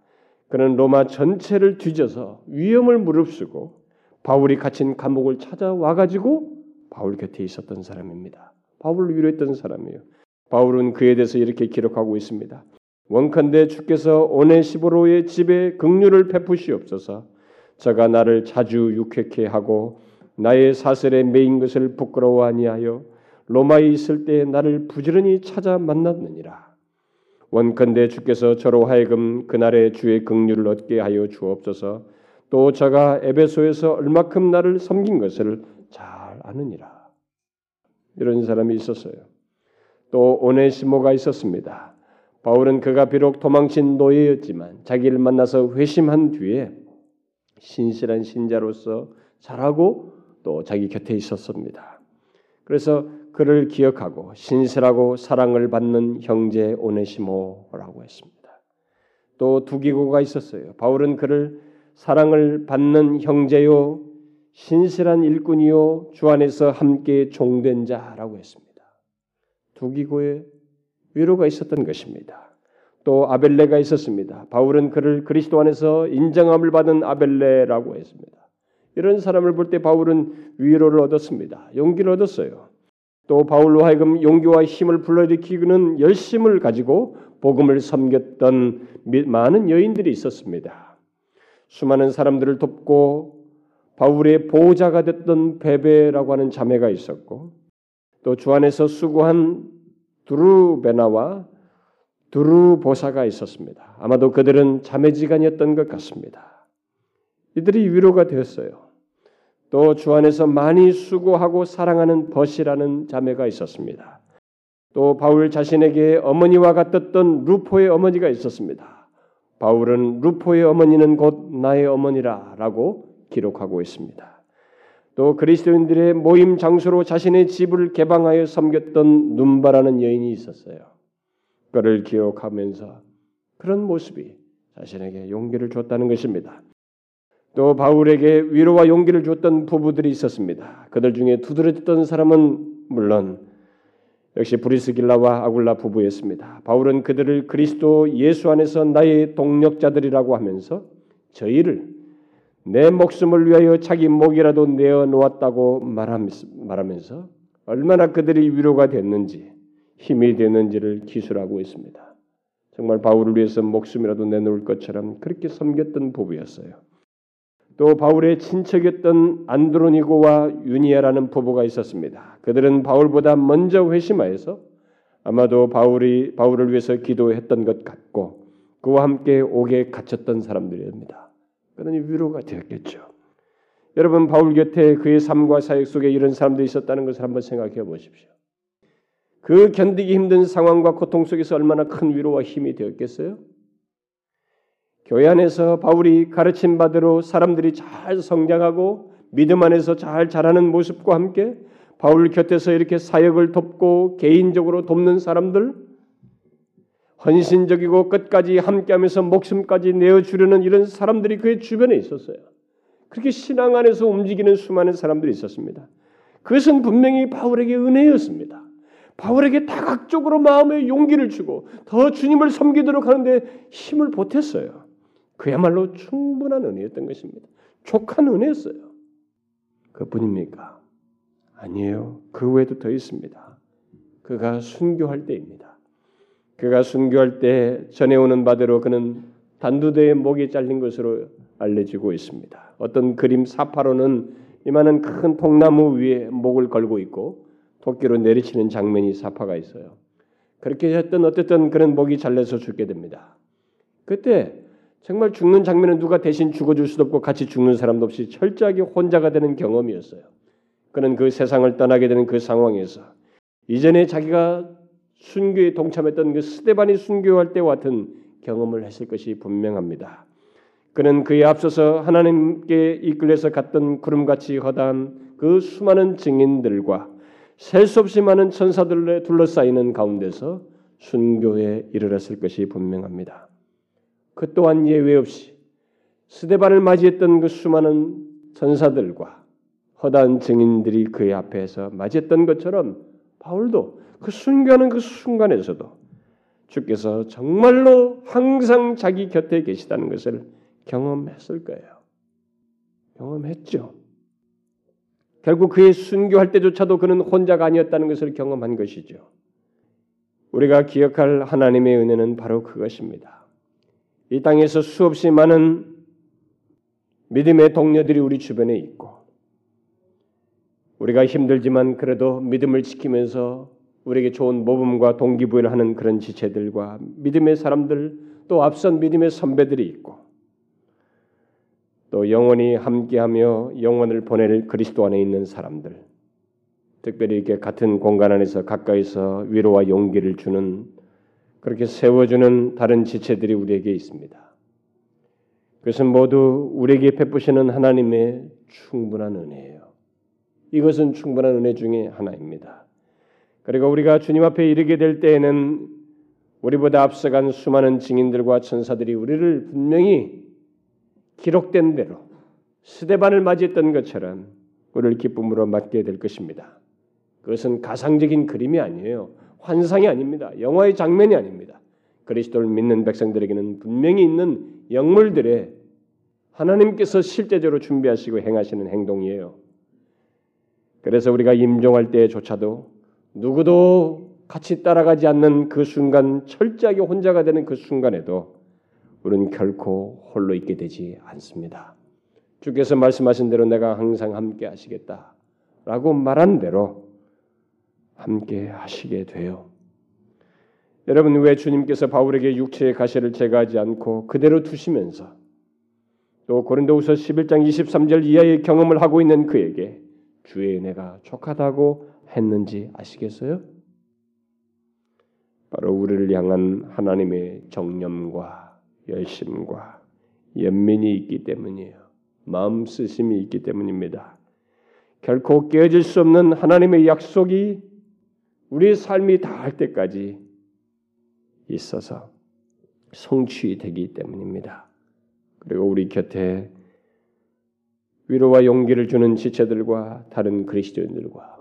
그는 로마 전체를 뒤져서 위험을 무릅쓰고 바울이 갇힌 감옥을 찾아와 가지고 바울 곁에 있었던 사람입니다. 바울을 위로했던 사람이에요. 바울은 그에 대해서 이렇게 기록하고 있습니다. 원컨대 주께서 오네시보로의 집에 긍휼을 베푸시옵소서. 저가 나를 자주 유쾌케 하고 나의 사슬에 매인 것을 부끄러워 아니하여 로마에 있을 때 나를 부지런히 찾아 만났느니라. 원컨대 주께서 저로 하여금 그날의 주의 긍휼을 얻게 하여 주옵소서. 또 저가 에베소에서 얼마큼 나를 섬긴 것을 잘 아느니라. 이런 사람이 있었어요. 또 오네시모가 있었습니다. 바울은 그가 비록 도망친 노예였지만 자기를 만나서 회심한 뒤에 신실한 신자로서 자라고 또 자기 곁에 있었습니다. 그래서 그를 기억하고 신실하고 사랑을 받는 형제 오네시모라고 했습니다. 또 두 기고가 있었어요. 바울은 그를 사랑을 받는 형제요 신실한 일꾼이요 주 안에서 함께 종된 자라고 했습니다. 두 기고의 위로가 있었던 것입니다. 또 아벨레가 있었습니다. 바울은 그를 그리스도 안에서 인정함을 받은 아벨레라고 했습니다. 이런 사람을 볼 때 바울은 위로를 얻었습니다. 용기를 얻었어요. 또 바울로 하여금 용기와 힘을 불러일으키는 열심을 가지고 복음을 섬겼던 많은 여인들이 있었습니다. 수많은 사람들을 돕고 바울의 보호자가 됐던 베베라고 하는 자매가 있었고 또 주 안에서 수고한 두루베나와 두루보사가 있었습니다. 아마도 그들은 자매지간이었던 것 같습니다. 이들이 위로가 되었어요. 또 주 안에서 많이 수고하고 사랑하는 벗이라는 자매가 있었습니다. 또 바울 자신에게 어머니와 같았던 루포의 어머니가 있었습니다. 바울은 루포의 어머니는 곧 나의 어머니라라고 기록하고 있습니다. 또 그리스도인들의 모임 장소로 자신의 집을 개방하여 섬겼던 눈바라는 여인이 있었어요. 그를 기억하면서 그런 모습이 자신에게 용기를 줬다는 것입니다. 또 바울에게 위로와 용기를 줬던 부부들이 있었습니다. 그들 중에 두드러졌던 사람은 물론 역시 브리스길라와 아굴라 부부였습니다. 바울은 그들을 그리스도 예수 안에서 나의 동력자들이라고 하면서 저희를 내 목숨을 위하여 자기 목이라도 내어 놓았다고 말하면서 얼마나 그들이 위로가 됐는지 힘이 됐는지를 기술하고 있습니다. 정말 바울을 위해서 목숨이라도 내놓을 것처럼 그렇게 섬겼던 부부였어요. 또 바울의 친척이었던 안드로니고와 유니아라는 부부가 있었습니다. 그들은 바울보다 먼저 회심하여서 아마도 바울이 바울을 위해서 기도했던 것 같고 그와 함께 옥에 갇혔던 사람들입니다. 그러니 위로가 되었겠죠. 여러분 바울 곁에 그의 삶과 사역 속에 이런 사람들이 있었다는 것을 한번 생각해 보십시오. 그 견디기 힘든 상황과 고통 속에서 얼마나 큰 위로와 힘이 되었겠어요? 교회 안에서 바울이 가르침 받으러 사람들이 잘 성장하고 믿음 안에서 잘 자라는 모습과 함께 바울 곁에서 이렇게 사역을 돕고 개인적으로 돕는 사람들 헌신적이고 끝까지 함께하면서 목숨까지 내어주려는 이런 사람들이 그의 주변에 있었어요. 그렇게 신앙 안에서 움직이는 수많은 사람들이 있었습니다. 그것은 분명히 바울에게 은혜였습니다. 바울에게 다각적으로 마음의 용기를 주고 더 주님을 섬기도록 하는데 힘을 보탰어요. 그야말로 충분한 은혜였던 것입니다. 족한 은혜였어요. 그뿐입니까? 아니에요. 그 외에도 더 있습니다. 그가 순교할 때입니다. 그가 순교할 때 전해오는 바대로 그는 단두대의 목이 잘린 것으로 알려지고 있습니다. 어떤 그림 사파로는 이만한 큰 통나무 위에 목을 걸고 있고 토끼로 내리치는 장면이 사파가 있어요. 그렇게 했던 어쨌든 그런 목이 잘려서 죽게 됩니다. 그때 정말 죽는 장면은 누가 대신 죽어줄 수도 없고 같이 죽는 사람도 없이 철저하게 혼자가 되는 경험이었어요. 그는 그 세상을 떠나게 되는 그 상황에서 이전에 자기가 순교에 동참했던 그 스테반이 순교할 때와 같은 경험을 했을 것이 분명합니다. 그는 그에 앞서서 하나님께 이끌려서 갔던 구름같이 허다한 그 수많은 증인들과 셀 수 없이 많은 천사들에 둘러싸이는 가운데서 순교에 이르렀을 것이 분명합니다. 그 또한 예외 없이 스데반을 맞이했던 그 수많은 전사들과 허다한 증인들이 그의 앞에서 맞이했던 것처럼 바울도 그 순교하는 그 순간에서도 주께서 정말로 항상 자기 곁에 계시다는 것을 경험했을 거예요. 경험했죠. 결국 그의 순교할 때조차도 그는 혼자가 아니었다는 것을 경험한 것이죠. 우리가 기억할 하나님의 은혜는 바로 그것입니다. 이 땅에서 수없이 많은 믿음의 동료들이 우리 주변에 있고 우리가 힘들지만 그래도 믿음을 지키면서 우리에게 좋은 모범과 동기부여를 하는 그런 지체들과 믿음의 사람들 또 앞선 믿음의 선배들이 있고 또 영원히 함께하며 영원을 보낼 그리스도 안에 있는 사람들 특별히 이렇게 같은 공간 안에서 가까이서 위로와 용기를 주는 그렇게 세워주는 다른 지체들이 우리에게 있습니다. 그것은 모두 우리에게 베푸시는 하나님의 충분한 은혜예요. 이것은 충분한 은혜 중에 하나입니다. 그리고 우리가 주님 앞에 이르게 될 때에는 우리보다 앞서간 수많은 증인들과 천사들이 우리를 분명히 기록된 대로 스데반을 맞이했던 것처럼 우리를 기쁨으로 맞게 될 것입니다. 그것은 가상적인 그림이 아니에요. 환상이 아닙니다. 영화의 장면이 아닙니다. 그리스도를 믿는 백성들에게는 분명히 있는 영물들의 하나님께서 실제적으로 준비하시고 행하시는 행동이에요. 그래서 우리가 임종할 때조차도 누구도 같이 따라가지 않는 그 순간 철저하게 혼자가 되는 그 순간에도 우리는 결코 홀로 있게 되지 않습니다. 주께서 말씀하신 대로 내가 항상 함께 하시겠다 라고 말한 대로 함께 하시게 돼요. 여러분 왜 주님께서 바울에게 육체의 가시를 제거하지 않고 그대로 두시면서 또 고린도후서 11장 23절 이하의 경험을 하고 있는 그에게 주의 은혜가 족하다고 했는지 아시겠어요? 바로 우리를 향한 하나님의 정념과 열심과 연민이 있기 때문이에요. 마음 쓰심이 있기 때문입니다. 결코 깨어질 수 없는 하나님의 약속이 우리의 삶이 다할 때까지 있어서 성취되기 때문입니다. 그리고 우리 곁에 위로와 용기를 주는 지체들과 다른 그리스도인들과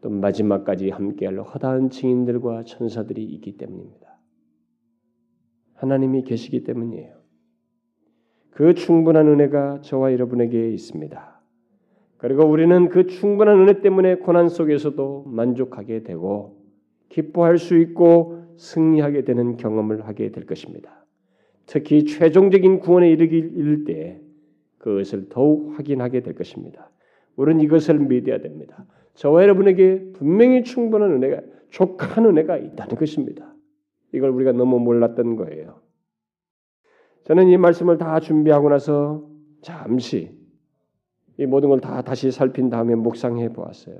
또 마지막까지 함께할 허다한 증인들과 천사들이 있기 때문입니다. 하나님이 계시기 때문이에요. 그 충분한 은혜가 저와 여러분에게 있습니다. 그리고 우리는 그 충분한 은혜 때문에 고난 속에서도 만족하게 되고 기뻐할 수 있고 승리하게 되는 경험을 하게 될 것입니다. 특히 최종적인 구원에 이르기 이를 때 그것을 더욱 확인하게 될 것입니다. 우리는 이것을 믿어야 됩니다. 저와 여러분에게 분명히 충분한 은혜가 족한 은혜가 있다는 것입니다. 이걸 우리가 너무 몰랐던 거예요. 저는 이 말씀을 다 준비하고 나서 잠시 이 모든 걸 다 다시 살핀 다음에 묵상해 보았어요.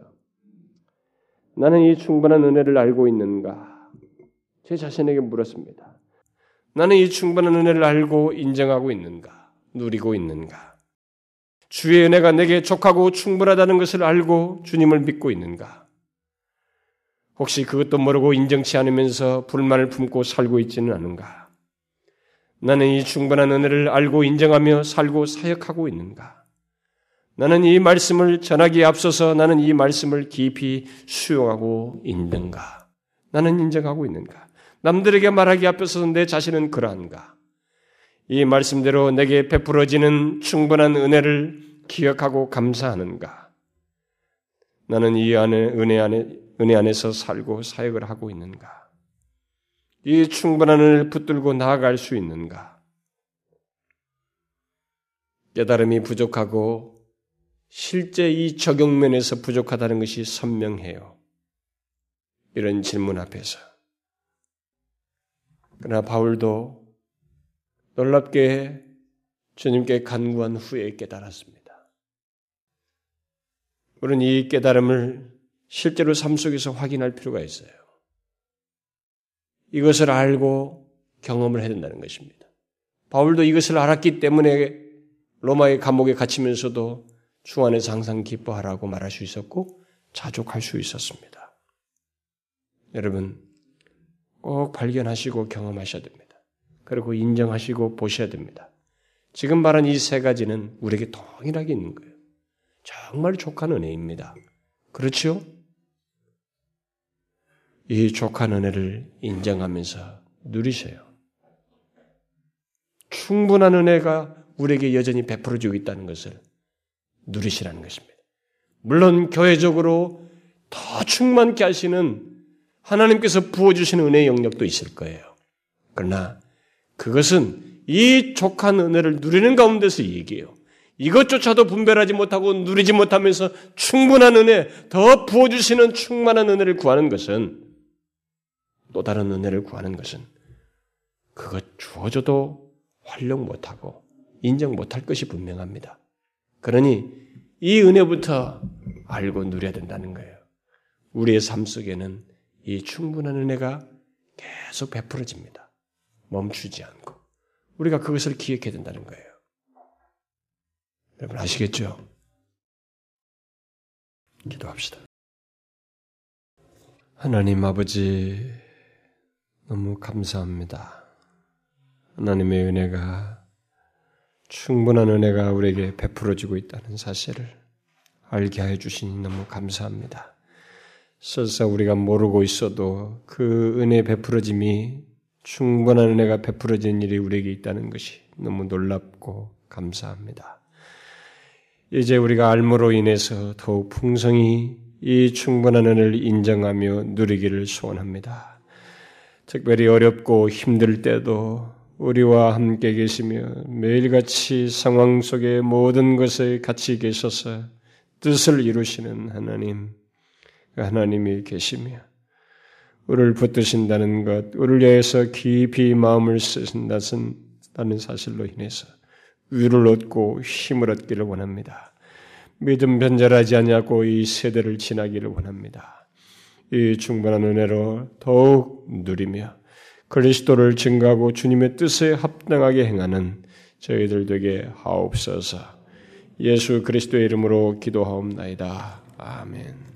나는 이 충분한 은혜를 알고 있는가? 제 자신에게 물었습니다. 나는 이 충분한 은혜를 알고 인정하고 있는가? 누리고 있는가? 주의 은혜가 내게 족하고 충분하다는 것을 알고 주님을 믿고 있는가? 혹시 그것도 모르고 인정치 않으면서 불만을 품고 살고 있지는 않은가? 나는 이 충분한 은혜를 알고 인정하며 살고 사역하고 있는가? 나는 이 말씀을 전하기에 앞서서 나는 이 말씀을 깊이 수용하고 있는가? 나는 인정하고 있는가? 남들에게 말하기 앞서서 내 자신은 그러한가? 이 말씀대로 내게 베풀어지는 충분한 은혜를 기억하고 감사하는가? 나는 이 안에 은혜 안에 은혜 안에서 살고 사역을 하고 있는가? 이 충분한 은혜를 붙들고 나아갈 수 있는가? 깨달음이 부족하고 실제 이 적용면에서 부족하다는 것이 선명해요. 이런 질문 앞에서. 그러나 바울도 놀랍게 주님께 간구한 후에 깨달았습니다. 우리는 이 깨달음을 실제로 삶 속에서 확인할 필요가 있어요. 이것을 알고 경험을 해야 된다는 것입니다. 바울도 이것을 알았기 때문에 로마의 감옥에 갇히면서도 주 안에서 항상 기뻐하라고 말할 수 있었고 자족할 수 있었습니다. 여러분 꼭 발견하시고 경험하셔야 됩니다. 그리고 인정하시고 보셔야 됩니다. 지금 말한 이 세 가지는 우리에게 동일하게 있는 거예요. 정말 족한 은혜입니다. 그렇죠? 이 족한 은혜를 인정하면서 누리셔요. 충분한 은혜가 우리에게 여전히 베풀어지고 있다는 것을 누리시라는 것입니다. 물론 교회적으로 더 충만케 하시는 하나님께서 부어주시는 은혜의 영역도 있을 거예요. 그러나 그것은 이 족한 은혜를 누리는 가운데서 얘기해요. 이것조차도 분별하지 못하고 누리지 못하면서 충분한 은혜, 더 부어주시는 충만한 은혜를 구하는 것은 또 다른 은혜를 구하는 것은 그것 주어져도 활용 못하고 인정 못할 것이 분명합니다. 그러니 이 은혜부터 알고 누려야 된다는 거예요. 우리의 삶 속에는 이 충분한 은혜가 계속 베풀어집니다. 멈추지 않고. 우리가 그것을 기억해야 된다는 거예요. 여러분 아시겠죠? 기도합시다. 하나님 아버지, 너무 감사합니다. 하나님의 은혜가 충분한 은혜가 우리에게 베풀어지고 있다는 사실을 알게 해 주시니 너무 감사합니다. 설사 우리가 모르고 있어도 그 은혜 베풀어짐이 충분한 은혜가 베풀어진 일이 우리에게 있다는 것이 너무 놀랍고 감사합니다. 이제 우리가 알므로 인해서 더욱 풍성히 이 충분한 은혜를 인정하며 누리기를 소원합니다. 특별히 어렵고 힘들 때도 우리와 함께 계시며 매일같이 상황 속의 모든 것에 같이 계셔서 뜻을 이루시는 하나님, 그 하나님이 계시며 우리를 붙드신다는 것, 우리를 위해서 깊이 마음을 쓰신다는 사실로 인해서 위를 얻고 힘을 얻기를 원합니다. 믿음 변절하지 않냐고 이 세대를 지나기를 원합니다. 이 충분한 은혜로 더욱 누리며 그리스도를 증가하고 주님의 뜻에 합당하게 행하는 저희들 되게 하옵소서. 예수 그리스도의 이름으로 기도하옵나이다. 아멘.